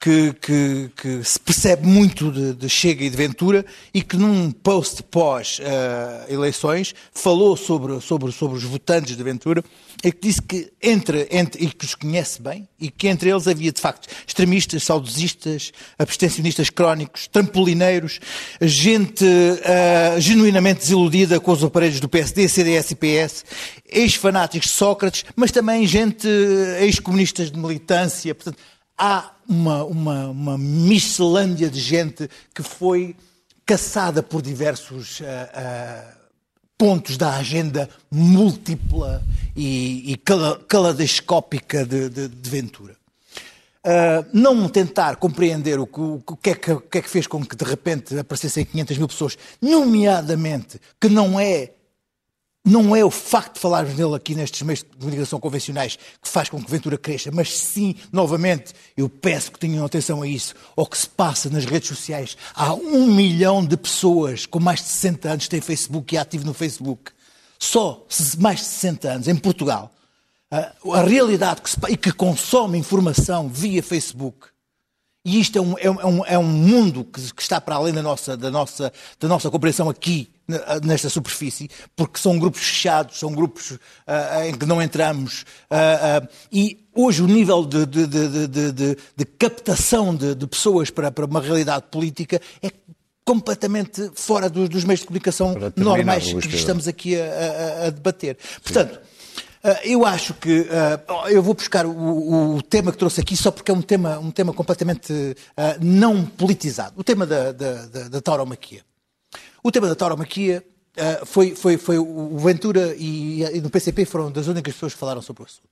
que, que, que se percebe muito de, de, Chega e de Ventura e que num post pós-eleições uh, falou sobre, sobre, sobre os votantes de Ventura e que disse que entre, entre, e que os conhece bem, e que entre eles havia de facto extremistas, saudosistas, abstencionistas crónicos, trampolineiros, gente uh, genuinamente desiludida com os aparelhos do PSD, CDS e PS, ex-fanáticos de Sócrates, mas também gente ex-comunistas de militância. Portanto, há uma, uma, uma miscelânea de gente que foi caçada por diversos uh, uh, pontos da agenda múltipla e, e caleidoscópica de, de, de Ventura. Uh, não tentar compreender o que, o, que é que, o que é que fez com que de repente aparecessem 500 mil pessoas, nomeadamente que não é não é o facto de falarmos nele aqui nestes meios de comunicação convencionais que faz com que Ventura cresça, mas sim, novamente, eu peço que tenham atenção a isso, ao que se passa nas redes sociais. Há um milhão de pessoas com mais de 60 anos que têm Facebook e é ativo no Facebook. Só mais de 60 anos, em Portugal. A realidade que se, e que consome informação via Facebook e isto é um, é um, é um mundo que, que, está para além da nossa, da, nossa, da nossa compreensão aqui, nesta superfície, porque são grupos fechados, são grupos uh, em que não entramos. Uh, uh, e hoje o nível de, de, de, de captação de, pessoas para, para, uma realidade política é completamente fora dos, dos meios de comunicação normais que estamos aqui a, a, a debater. Portanto. Ah, eu acho que uh, eu vou buscar o, o, tema que trouxe aqui só porque é um tema, um tema completamente uh, não politizado. O tema da, da, da, da tauromaquia. O tema da tauromaquia uh, foi, foi, foi o Ventura e, e no PCP foram das únicas pessoas que falaram sobre o assunto.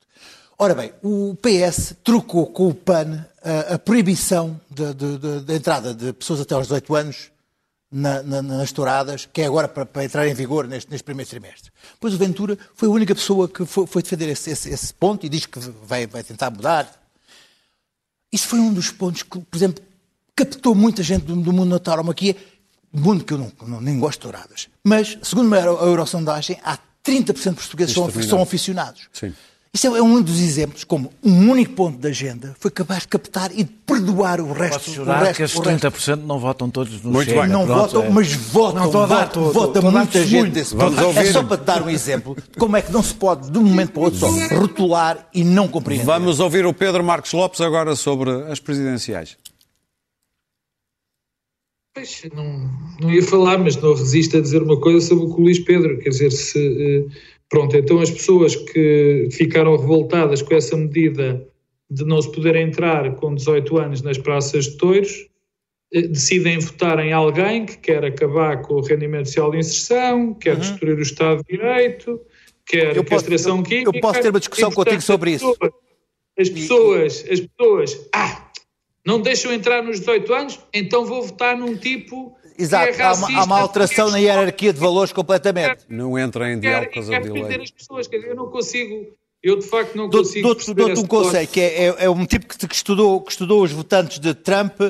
Ora bem, o PS trocou com o PAN a proibição da entrada de pessoas até aos 18 anos na, na, nas touradas, que é agora para, para, entrar em vigor neste, neste primeiro trimestre. Pois o Ventura foi a única pessoa que foi, foi defender esse, esse, esse, ponto e diz que vai, vai tentar mudar. Isso foi um dos pontos que, por exemplo, captou muita gente do, do mundo na tauromaquia, mundo que eu não, não, nem gosto de touradas. Mas, segundo a Eurosondagem, há 30% de portugueses que são aficionados. Sim. Isso é um dos exemplos como um único ponto da agenda foi capaz de captar e de perdoar o resto. Posso o jurar resto, que esses o resto. 30% não votam todos no Muito bem. Não Pronto, votam, é. mas votam. Não, votam, vota muita gente testemunho. desse Vamos. É ouvir. só para te dar um exemplo de como é que não se pode, de um momento para o outro, só rotular e não compreender. Vamos ouvir o Pedro Marcos Lopes agora sobre as presidenciais. Pois, não, não ia falar, mas não resisto a dizer uma coisa sobre o que o Luís Pedro. Quer dizer, se. eh, Pronto, então as pessoas que ficaram revoltadas com essa medida de não se poder entrar com 18 anos nas praças de touros, eh, decidem votar em alguém que quer acabar com o rendimento social de inserção, quer destruir o Estado de Direito, quer Uhum. Eu posso- castração eu- química. eu posso ter uma discussão contigo sobre isso. As pessoas, as pessoas, ah, não deixam entrar nos 18 anos, então vou votar num tipo Exato, é há uma, há uma alteração na hierarquia de valores completamente. Não entra em diálogo com as pessoas. Quer dizer, eu não consigo, eu de facto não Dou- consigo. Dou-te dou-te um conselho, que é, é, é um tipo que, que estudou, que estudou os votantes de Trump,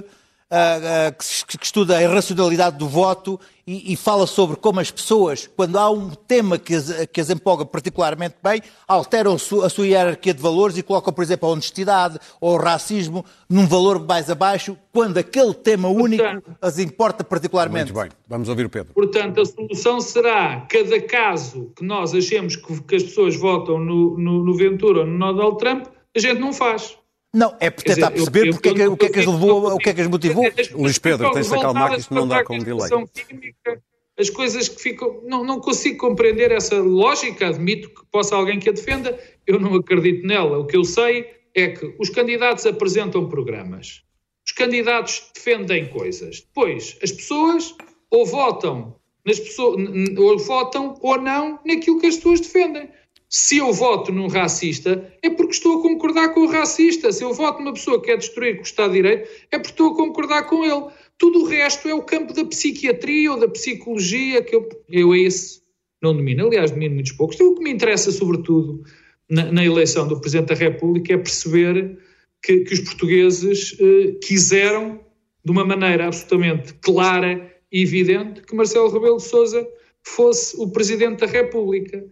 que, se- que estuda a irracionalidade do voto e, e fala sobre como as pessoas, quando há um tema que as, que as empolga particularmente bem, alteram a sua, a sua hierarquia de valores e colocam, por exemplo, a honestidade ou o racismo num valor mais abaixo, quando aquele tema único as importa particularmente. Muito bem. Vamos ouvir o Pedro. Portanto, a solução será cada caso que nós achemos que, que as pessoas votam no, no, no Ventura ou no Donald Trump, a gente não faz. Não, é por tentar dizer, eu- perceber eu- porque é que- eu- o que é que as eu- levou, o que é que as motivou. Luís Pedro, tem-se a acalmar que isto não dá com delay. química, As coisas que ficam. Não, não consigo compreender essa lógica, admito que possa alguém que a defenda, eu não acredito nela. O que eu sei é que os candidatos apresentam programas, os candidatos defendem coisas. Depois, as pessoas ou votam nas pessoas, ou votam ou não naquilo que as pessoas defendem. Se eu voto num racista, é porque estou a concordar com o racista. Se eu voto numa pessoa que quer destruir o Estado de Direito, é porque estou a concordar com ele. Tudo o resto é o campo da psiquiatria ou da psicologia, que eu, eu esse não domino. Aliás, domino muitos poucos. Então, o que me interessa, sobretudo, na, na eleição do Presidente da República é perceber que, que os portugueses eh, quiseram, de uma maneira absolutamente clara e evidente, que Marcelo Rebelo de Sousa fosse o Presidente da República.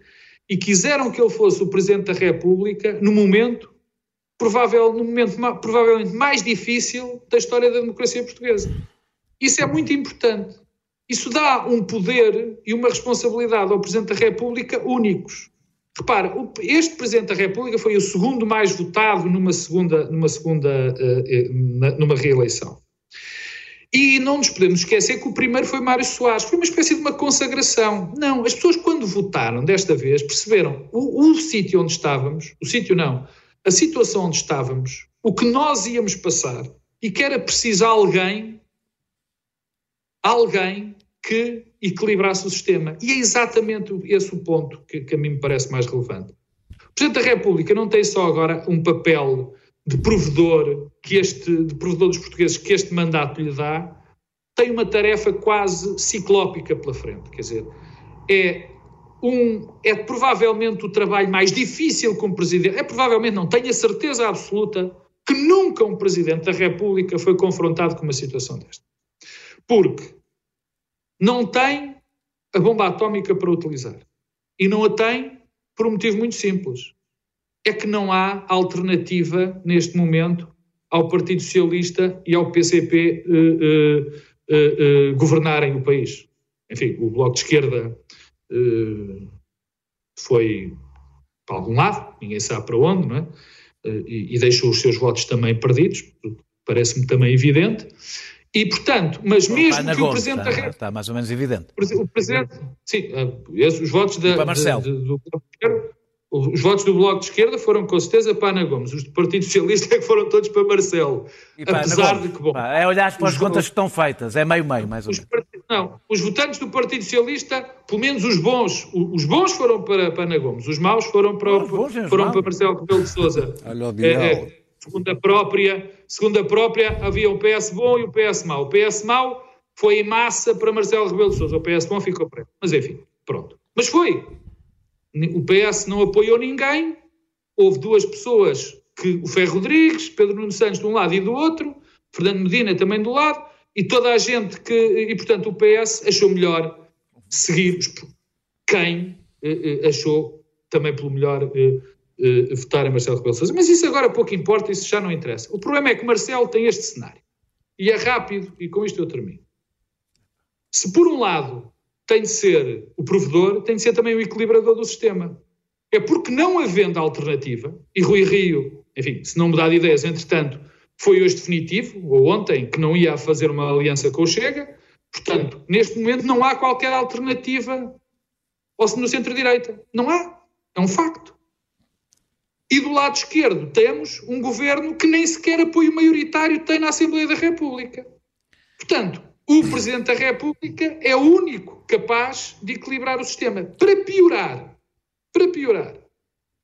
E quiseram que ele fosse o Presidente da República no momento, provável, no momento provavelmente mais difícil da história da democracia portuguesa. Isso é muito importante. Isso dá um poder e uma responsabilidade ao Presidente da República únicos. Repara, este Presidente da República foi o segundo mais votado numa segunda, numa segunda, eh, eh, numa reeleição. E não nos podemos esquecer que o primeiro foi Mário Soares. Foi uma espécie de uma consagração. Não, as pessoas quando votaram desta vez perceberam o, o sítio onde estávamos, o sítio não, a situação onde estávamos, o que nós íamos passar e que era preciso alguém, alguém que equilibrasse o sistema. E é exatamente esse o ponto que, que a mim me parece mais relevante. O Presidente da República não tem só agora um papel de provedor que este de provedor dos portugueses que este mandato lhe dá, tem uma tarefa quase ciclópica pela frente, quer dizer, é um é provavelmente o trabalho mais difícil como presidente, é provavelmente não, tenho a certeza absoluta que nunca um presidente da República foi confrontado com uma situação desta. Porque não tem a bomba atómica para utilizar. E não a tem por um motivo muito simples. É que não há alternativa neste momento ao Partido Socialista e ao PCP eh, eh, eh, governarem o país. Enfim, o Bloco de Esquerda foi para algum lado, ninguém sabe para onde, não é? E, e deixou os seus votos também perdidos, parece-me também evidente. E, portanto, mas mesmo que o Presidente da está, República está mais ou menos evidente. o presidente, sim, os votos da, Marcelo. de- de- do Bloco de Esquerda, os votos do Bloco de Esquerda foram com certeza para Ana Gomes, os do Partido Socialista é que foram todos para Marcelo. E pá, Apesar de que, bom, pá, é olhar para as contas que estão feitas, é meio-meio, mais ou os, menos. não, os votantes do Partido Socialista, pelo menos os bons, os bons foram para, para Ana Gomes, os maus foram para, Os bons foram maus. para Marcelo Rebelo de. Olha o É, é, segundo a própria, segundo a própria, havia o PS bom e o PS mau. O PS mau foi em massa para Marcelo Rebelo de Sousa. O PS bom ficou preto. Mas enfim, pronto. Mas foi. O PS não apoiou ninguém. Houve duas pessoas que o Ferro Rodrigues, Pedro Nuno Santos de um lado e do outro, Fernando Medina também do lado, e toda a gente que. E portanto o PS achou melhor seguir quem eh, eh, achou também pelo melhor eh, uh, votar em Marcelo Rebelo Sousa. Mas isso agora pouco importa, isso já não interessa. O problema é que Marcelo tem este cenário. E é rápido, e com isto eu termino. Se por um lado tem de ser o provedor, tem de ser também o equilibrador do sistema. É porque não havendo alternativa, e Rui Rio, enfim, se não mudar de ideias, entretanto, foi hoje definitivo, ou ontem, que não ia fazer uma aliança com o Chega, portanto, neste momento não há qualquer alternativa no centro-direita. Não há. É um facto. E do lado esquerdo temos um governo que nem sequer apoio maioritário tem na Assembleia da República. Portanto, o Presidente da República é o único capaz de equilibrar o sistema. Para piorar, para piorar,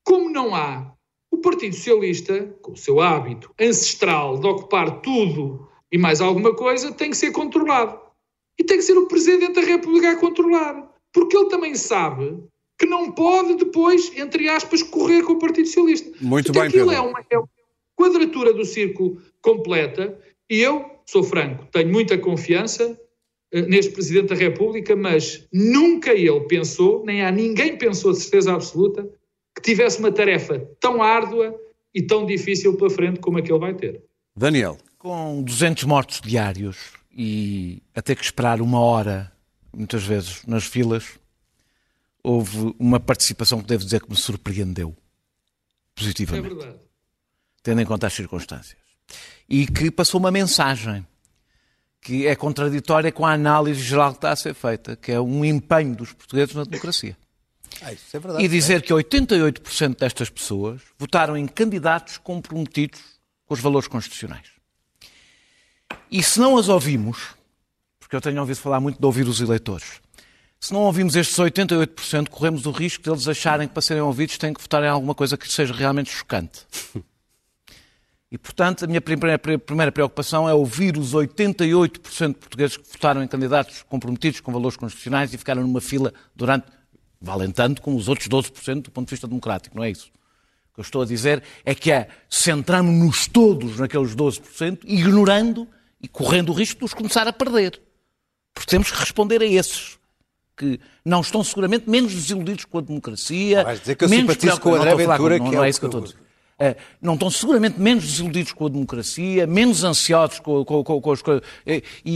como não há, o Partido Socialista, com o seu hábito ancestral de ocupar tudo e mais alguma coisa, tem que ser controlado. E tem que ser o Presidente da República a controlar. Porque ele também sabe que não pode depois, entre aspas, correr com o Partido Socialista. Muito Porque bem, aquilo Pedro. é uma, é uma quadratura do círculo completa e eu, sou franco, tenho muita confiança eh, neste Presidente da República, mas nunca ele pensou, nem há ninguém pensou de certeza absoluta, que tivesse uma tarefa tão árdua e tão difícil pela frente como a que ele vai ter. Daniel. Com 200 mortos diários e a ter que esperar uma hora, muitas vezes, nas filas, houve uma participação que devo dizer que me surpreendeu É positivamente, verdade. tendo em conta as circunstâncias. E que passou uma mensagem que é contraditória com a análise geral que está a ser feita, que é um empenho dos portugueses na democracia. Ah, isso é verdade. E dizer que 88% destas pessoas votaram em candidatos comprometidos com os valores constitucionais. E se não as ouvimos, porque eu tenho ouvido falar muito de ouvir os eleitores, se não ouvimos estes 88%, corremos o risco de eles acharem que para serem ouvidos têm que votar em alguma coisa que seja realmente chocante. E, portanto, a minha primeira, preocupação é ouvir os 88% de portugueses que votaram em candidatos comprometidos com valores constitucionais e ficaram numa fila durante, valem tanto como os outros 12% do ponto de vista democrático, não é isso? O que eu estou a dizer é que é centramos-nos todos naqueles 12%, ignorando e correndo o risco de os começar a perder. Porque temos que responder a esses que não estão seguramente menos desiludidos com a democracia. Vais dizer que eu menos simpatizo com o André não Ventura, com- que não é é o isso que eu estou a dizer. Eh, não estão seguramente menos desiludidos com a democracia, menos ansiosos com, com- com- com as coisas, e, e-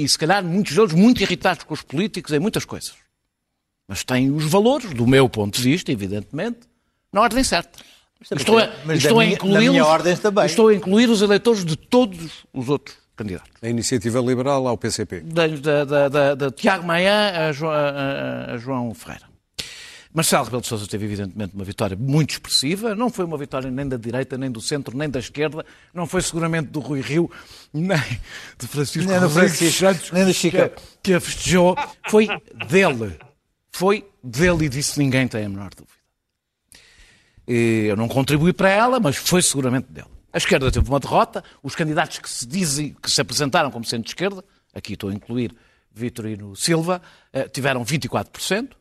e- e, se calhar muitos deles muito irritados com os políticos em muitas coisas. Mas têm os valores, do meu ponto de vista, evidentemente, na ordem certa. Estou a, mas estou da a minha- da. Estou a incluir os eleitores de todos os outros candidatos. A iniciativa liberal ao PCP. Da, da, da, da- da Tiago Maia a, Jo- a- a- a João Ferreira. Marcelo Rebelo de Sousa teve, evidentemente, uma vitória muito expressiva. Não foi uma vitória nem da direita, nem do centro, nem da esquerda. Não foi seguramente do Rui Rio, nem de Francisco Nem Rodrigues Francisco, Santos, nem do Chico. que, que a festejou. Foi dele. Foi dele e disso ninguém tem a menor dúvida. E Eu não contribuí para ela, mas foi seguramente dele. A esquerda teve uma derrota. Os candidatos que se dizem que se apresentaram como sendo de esquerda, aqui estou a incluir Vitorino Silva, eh, tiveram 24%.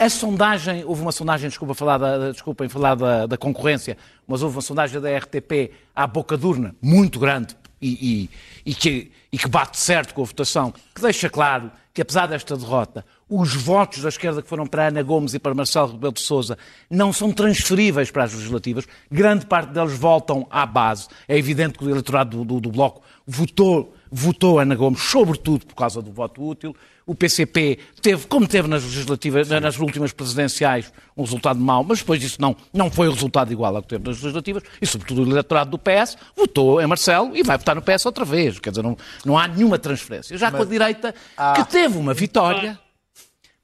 A sondagem, houve uma sondagem, desculpa falar da, desculpem falar da, da concorrência, mas houve uma sondagem da RTP à boca de urna, muito grande, e, e- e que, e que bate certo com a votação, que deixa claro que, apesar desta derrota, os votos da esquerda que foram para Ana Gomes e para Marcelo Rebelo de Sousa não são transferíveis para as legislativas. Grande parte deles voltam à base. É evidente que o eleitorado do, do- do Bloco votou, votou Ana Gomes, sobretudo por causa do voto útil. O PCP teve, como teve nas legislativas, nas últimas presidenciais, um resultado mau, mas depois disso não, não foi o resultado igual ao que teve nas legislativas, e sobretudo o eleitorado do PS votou em Marcelo e vai votar no PS outra vez. Quer dizer, não, não há nenhuma transferência. Já com a direita, que teve uma vitória,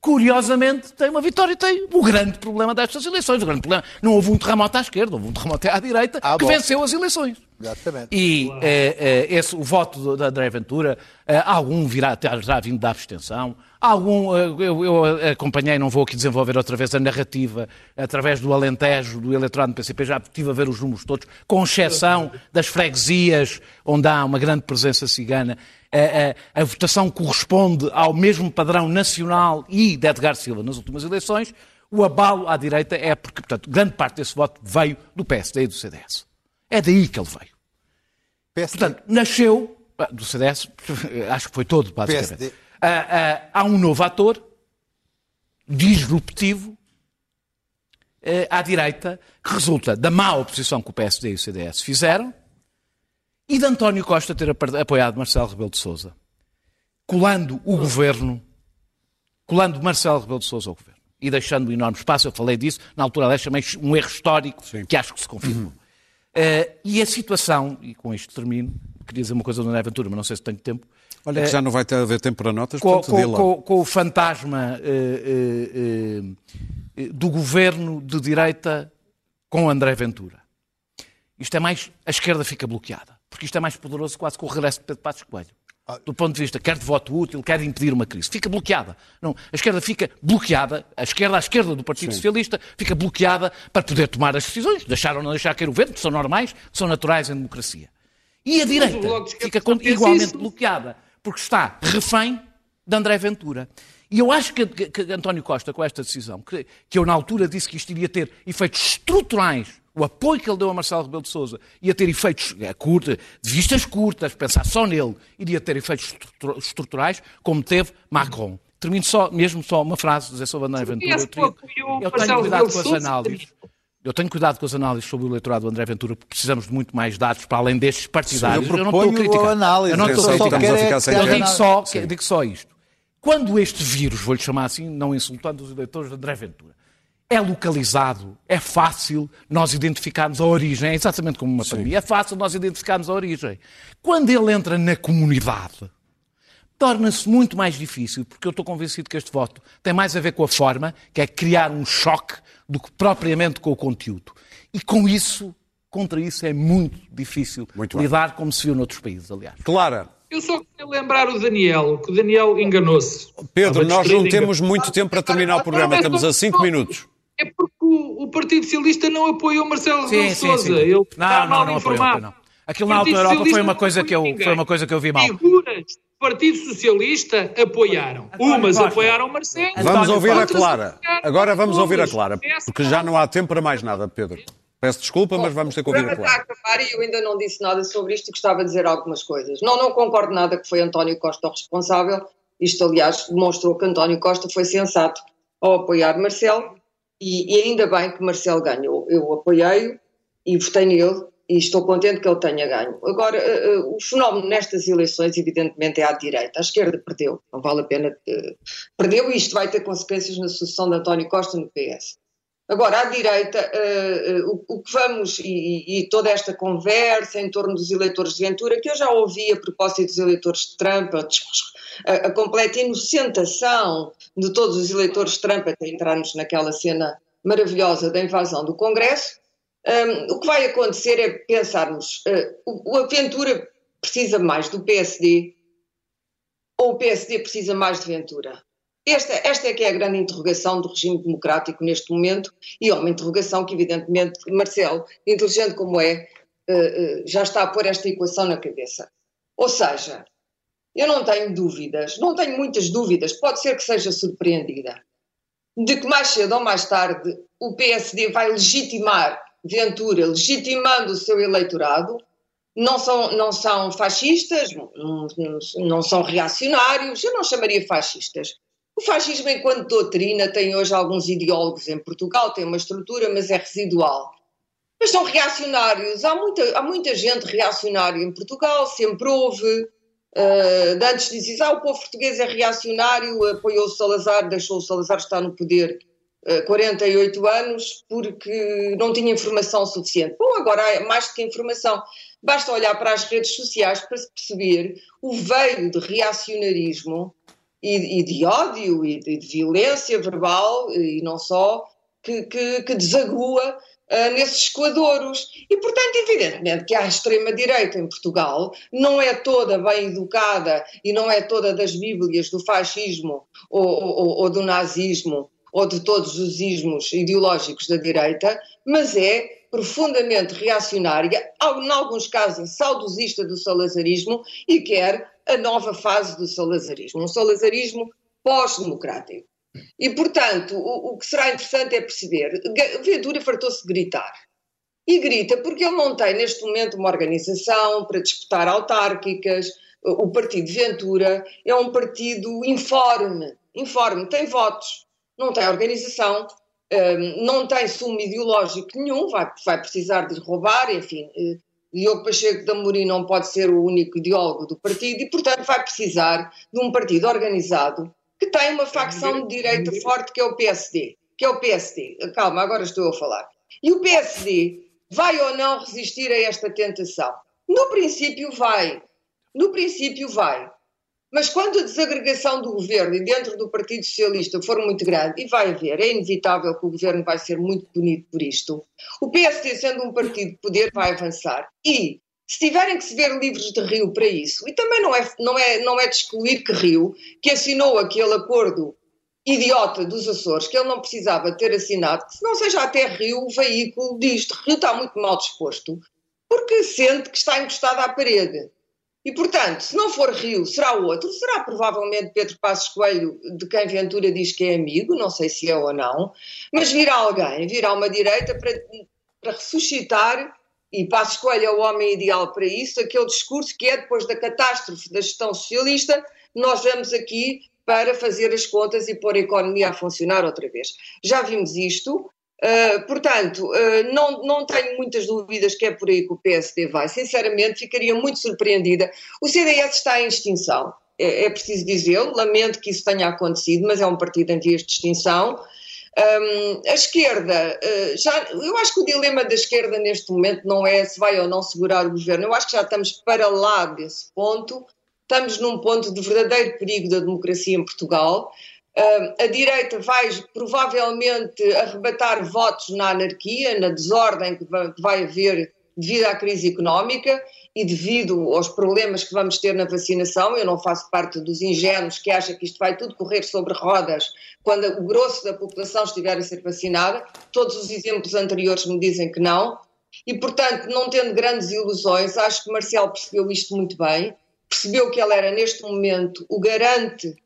curiosamente, tem uma vitória e tem o grande problema destas eleições. O grande problema, não houve um terremoto à esquerda, houve um terremoto à direita Ah, que bom. venceu as eleições. Exatamente. E eh, eh, esse, o voto da André Ventura, eh, algum virá já vindo da abstenção, algum, eu, eu acompanhei, não vou aqui desenvolver outra vez a narrativa, através do Alentejo, do eleitorado do PCP, já estive a ver os números todos, com exceção das freguesias, onde há uma grande presença cigana, eh, eh, a votação corresponde ao mesmo padrão nacional e de Edgar Silva nas últimas eleições, o abalo à direita é porque, portanto, grande parte desse voto veio do PSD e do CDS. É daí que ele veio. PSD. Portanto, nasceu ah, do CDS, acho que foi todo, basicamente. PSD. Ah, ah, há um novo ator, disruptivo, eh, à direita, que resulta da má oposição que o PSD e o CDS fizeram, e de António Costa ter apoiado Marcelo Rebelo de Sousa, colando o governo, colando Marcelo Rebelo de Sousa ao governo e deixando um enorme espaço. Eu falei disso, na altura aliás chamei um erro histórico Sim. que acho que se confirmou. Uhum. Uh, e a situação, e com isto termino, queria dizer uma coisa do André Aventura, mas não sei se tenho tempo. Olha que uh, já não vai ter haver tempo para notas, com, com, com, com o fantasma uh, do governo de direita com André Ventura. Isto é mais. A esquerda fica bloqueada, porque isto é mais poderoso quase que o regresso de Pedro Passos Coelho do ponto de vista quer de voto útil, quer de impedir uma crise. Fica bloqueada. Não, a esquerda fica bloqueada, a esquerda à esquerda do Partido Sim. Socialista fica bloqueada para poder tomar as decisões, deixar ou não deixar cair o vento, que são normais, que são naturais em democracia. E a direita fica igualmente isso. bloqueada, porque está refém de André Ventura. E eu acho que, que, que António Costa, com esta decisão, que, que eu na altura disse que isto iria ter efeitos estruturais o apoio que ele deu a Marcelo Rebelo de Sousa ia ter efeitos é, curta, de vistas curtas, pensar só nele, iria ter efeitos estruturais, como teve Macron. Termino só, mesmo só uma frase dizer sobre André Ventura. Eu, teria, eu tenho cuidado com as análises. Eu tenho cuidado com as análises sobre o eleitorado do André Ventura, porque precisamos de muito mais dados para além destes partidários. eu, eu, não estou a criticar. Análise, eu não estou a criticar. Eu digo só, digo só isto. Quando este vírus, vou-lhe chamar assim, não insultando os eleitores de André Ventura, é localizado, é fácil nós identificarmos a origem, é exatamente como uma Sim. pandemia, é fácil nós identificarmos a origem. Quando ele entra na comunidade, torna-se muito mais difícil, porque eu estou convencido que este voto tem mais a ver com a forma, que é criar um choque, do que propriamente com o conteúdo. E com isso, contra isso, é muito difícil muito lidar, como se viu noutros países, aliás. Clara. Eu só queria lembrar o Daniel, que o Daniel enganou-se. Pedro, nós não temos muito tempo para terminar o programa, estamos a 5 minutos. É porque o, o Partido Socialista não apoiou Marcelo Rebelo de Sousa. Ele não, está não, mal não informado. Apoiou, não. Aquilo na alta Europa foi uma, coisa que eu, foi uma coisa que eu vi mal. Figuras do Partido Socialista apoiaram. Umas apoiaram Marcelo. Vamos ouvir a Clara. Agora vamos ouvir a Clara, porque já não há tempo para mais nada, Pedro. Peço desculpa, mas vamos ter que ouvir a Clara. Está a acabar e eu ainda não disse nada sobre isto e gostava de dizer algumas coisas. Não, não concordo nada que foi António Costa o responsável. Isto, aliás, demonstrou que António Costa foi sensato ao apoiar Marcelo e, e, ainda bem que Marcelo ganhou. Eu apoiei-o e votei nele e estou contente que ele tenha ganho. Agora, uh, uh, o fenómeno nestas eleições, evidentemente, é à direita. A esquerda perdeu, não vale a pena. Uh, perdeu e isto vai ter consequências na sucessão de António Costa no PS. Agora, à direita, o, o, que vamos, e, e, toda esta conversa em torno dos eleitores de Ventura, que eu já ouvi a propósito dos eleitores de Trump, a, a, a completa inocentação de todos os eleitores de Trump até entrarmos naquela cena maravilhosa da invasão do Congresso, um, o que vai acontecer é pensarmos, uh, o, o Ventura precisa mais do PSD ou o PSD precisa mais de Ventura? Esta, esta é que é a grande interrogação do regime democrático neste momento e é uma interrogação que evidentemente Marcelo, inteligente como é, uh, uh, já está a pôr esta equação na cabeça. Ou seja, eu não tenho dúvidas, não tenho muitas dúvidas, pode ser que seja surpreendida, de que mais cedo ou mais tarde o PSD vai legitimar Ventura, legitimando o seu eleitorado. Não são, não são fascistas, não, não são reacionários, eu não chamaria fascistas. O fascismo, enquanto doutrina, tem hoje alguns ideólogos em Portugal, tem uma estrutura, mas é residual. Mas são reacionários. Há muita, há muita gente reacionária em Portugal, sempre houve. Uh, antes dizia, ah, o povo português é reacionário, apoiou o Salazar, deixou o Salazar estar no poder uh, 48 anos porque não tinha informação suficiente. Bom, agora há mais do que informação. Basta olhar para as redes sociais para se perceber o veio de reacionarismo e, e de ódio e de, de, violência verbal e não só que, que, que desagua uh, nesses escoadouros. E, portanto, evidentemente que a extrema-direita em Portugal não é toda bem educada e não é toda das bíblias do fascismo ou, ou, ou do nazismo ou de todos os ismos ideológicos da direita, mas é profundamente reacionária, em alguns casos saudosista do salazarismo e quer a nova fase do salazarismo, um salazarismo pós-democrático. E, portanto, o, o, que será interessante é perceber. Ventura fartou-se de gritar. E grita porque ele não tem, neste momento, uma organização para disputar autárquicas. O partido Ventura é um partido informe. Informe, tem votos, não tem organização, um, não tem sumo ideológico nenhum, vai, vai precisar de roubar, enfim. Diogo Pacheco de Amorim não pode ser o único ideólogo do partido e, portanto, vai precisar de um partido organizado que tem uma facção de direita forte que é o PSD. Que é o PSD. Calma, agora estou a falar. E o PSD vai ou não resistir a esta tentação? No princípio vai. No princípio vai. Mas quando a desagregação do governo e dentro do Partido Socialista for muito grande, e vai haver, é inevitável que o governo vai ser muito punido por isto, o PSD, sendo um partido de poder, vai avançar. E, se tiverem que se ver livres de Rio para isso, e também não é, não é, não é de excluir que Rio, que assinou aquele acordo idiota dos Açores, que ele não precisava ter assinado, que se não seja até Rio o veículo disto. Rio está muito mal disposto, porque sente que está encostado à parede. E, portanto, se não for Rio, será outro. Será provavelmente Pedro Passos Coelho, de quem Ventura diz que é amigo, não sei se é ou não, mas virá alguém, virá uma direita para, para ressuscitar, e Passos Coelho é o homem ideal para isso, aquele discurso que é depois da catástrofe da gestão socialista, nós vamos aqui para fazer as contas e pôr a economia a funcionar outra vez. Já vimos isto, Uh, portanto, uh, não, não tenho muitas dúvidas que é por aí que o PSD vai. Sinceramente, ficaria muito surpreendida. O CDS está em extinção, é, é preciso dizê-lo. Lamento que isso tenha acontecido, mas é um partido em vias de extinção. Um, a esquerda, uh, já, eu acho que o dilema da esquerda neste momento não é se vai ou não segurar o governo. Eu acho que já estamos para lá desse ponto. Estamos num ponto de verdadeiro perigo da democracia em Portugal a direita vai provavelmente arrebatar votos na anarquia, na desordem que vai haver devido à crise económica e devido aos problemas que vamos ter na vacinação. Eu não faço parte dos ingênuos que acham que isto vai tudo correr sobre rodas quando o grosso da população estiver a ser vacinada. Todos os exemplos anteriores me dizem que não. E, portanto, não tendo grandes ilusões, acho que Marcelo percebeu isto muito bem, percebeu que ele era, neste momento, o garante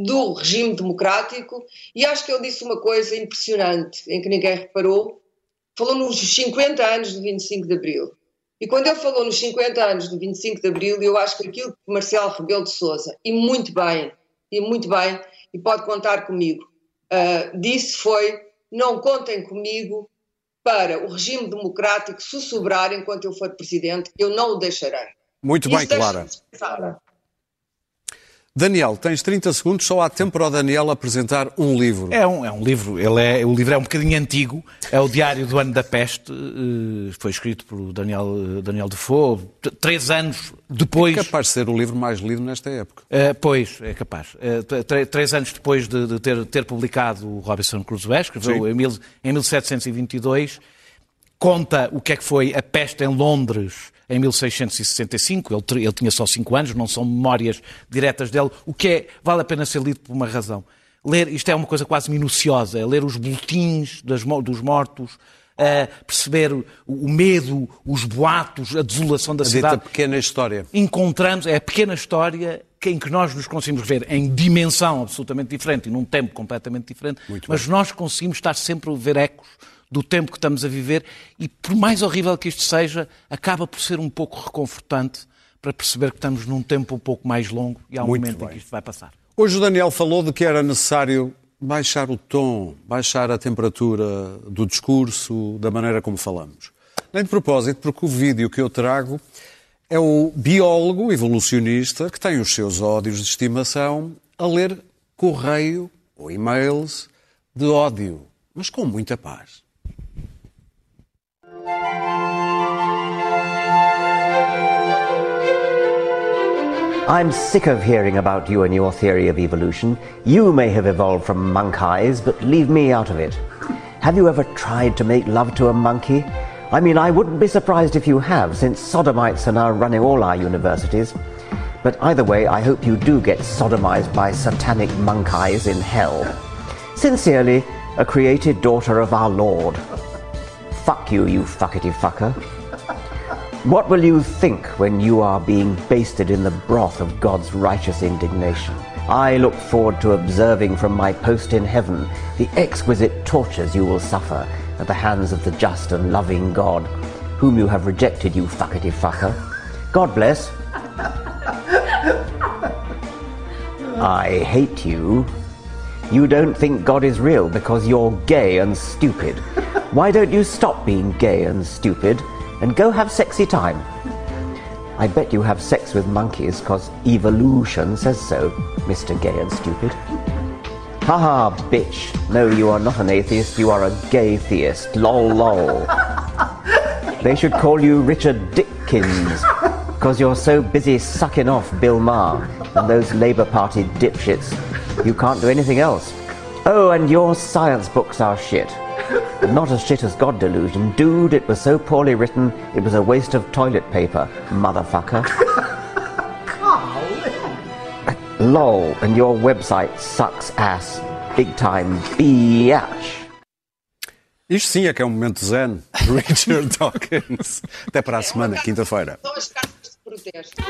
do regime democrático e acho que ele disse uma coisa impressionante, em que ninguém reparou. Falou nos 50 anos do 25 de Abril. E quando ele falou nos 50 anos do 25 de Abril, eu acho que aquilo que Marcelo Rebelo de Sousa, e muito bem, e muito bem, e pode contar comigo, uh, disse foi, não contem comigo para o regime democrático sussurrar enquanto eu for presidente, eu não o deixarei. Muito Isso bem, Clara. Daniel, tens 30 segundos, só há tempo para o Daniel apresentar um livro. É um, é um livro, ele é, o livro é um bocadinho antigo, é o Diário do Ano da Peste, eh, foi escrito por Daniel, Daniel Defoe, três anos depois... É capaz de ser o livro mais lido nesta época. Uh, pois, é capaz. Uh, três anos depois de, de, ter, ter publicado o Robinson Crusoe, escreveu em, mil, em 1722, conta o que é que foi a peste em Londres em 1665, ele, ele tinha só 5 anos, não são memórias diretas dele, o que é, vale a pena ser lido por uma razão. Ler, isto é uma coisa quase minuciosa, é ler os boletins das, dos mortos, uh, perceber o, o, medo, os boatos, a desolação da a cidade. Dita pequena história. Encontramos, é a pequena história em que nós nos conseguimos ver em dimensão absolutamente diferente e num tempo completamente diferente, Muito mas bem. nós conseguimos estar sempre a ver ecos do tempo que estamos a viver e, por mais horrível que isto seja, acaba por ser um pouco reconfortante para perceber que estamos num tempo um pouco mais longo e há um Muito momento bem. em que isto vai passar. Hoje o Daniel falou de que era necessário baixar o tom, baixar a temperatura do discurso, da maneira como falamos. Nem de propósito, porque o vídeo que eu trago é o biólogo evolucionista que tem os seus ódios de estimação a ler correio ou e-mails de ódio, mas com muita paz. I'm sick of hearing about you and your theory of evolution. You may have evolved from monk eyes, but leave me out of it. Have you ever tried to make love to a monkey? I mean, I wouldn't be surprised if you have, since sodomites are now running all our universities. But either way, I hope you do get sodomized by satanic monk eyes in hell. Sincerely, a created daughter of our Lord. Fuck you, you fuckety fucker. What will you think when you are being basted in the broth of God's righteous indignation? I look forward to observing from my post in heaven the exquisite tortures you will suffer at the hands of the just and loving God, whom you have rejected, you fuckety fucker. God bless. I hate you You don't think God is real because you're gay and stupid. Why don't you stop being gay and stupid and go have sexy time? I bet you have sex with monkeys because evolution says so, Mr. Gay and Stupid. Haha, ha, bitch. No, you are not an atheist, you are a gay theist. Lol, lol. They should call you Richard Dickens because you're so busy sucking off Bill Maher and those Labour Party dipshits. You can't do anything else. Oh, and your science books are shit. But not as shit as God Delusion. Dude, it was so poorly written, it was a waste of toilet paper, motherfucker. LOL, and your website sucks ass. Big time, biatch. Isto sim é que é um momento zen. Richard Dawkins. Até para a semana, quinta-feira. São as cartas de protesto.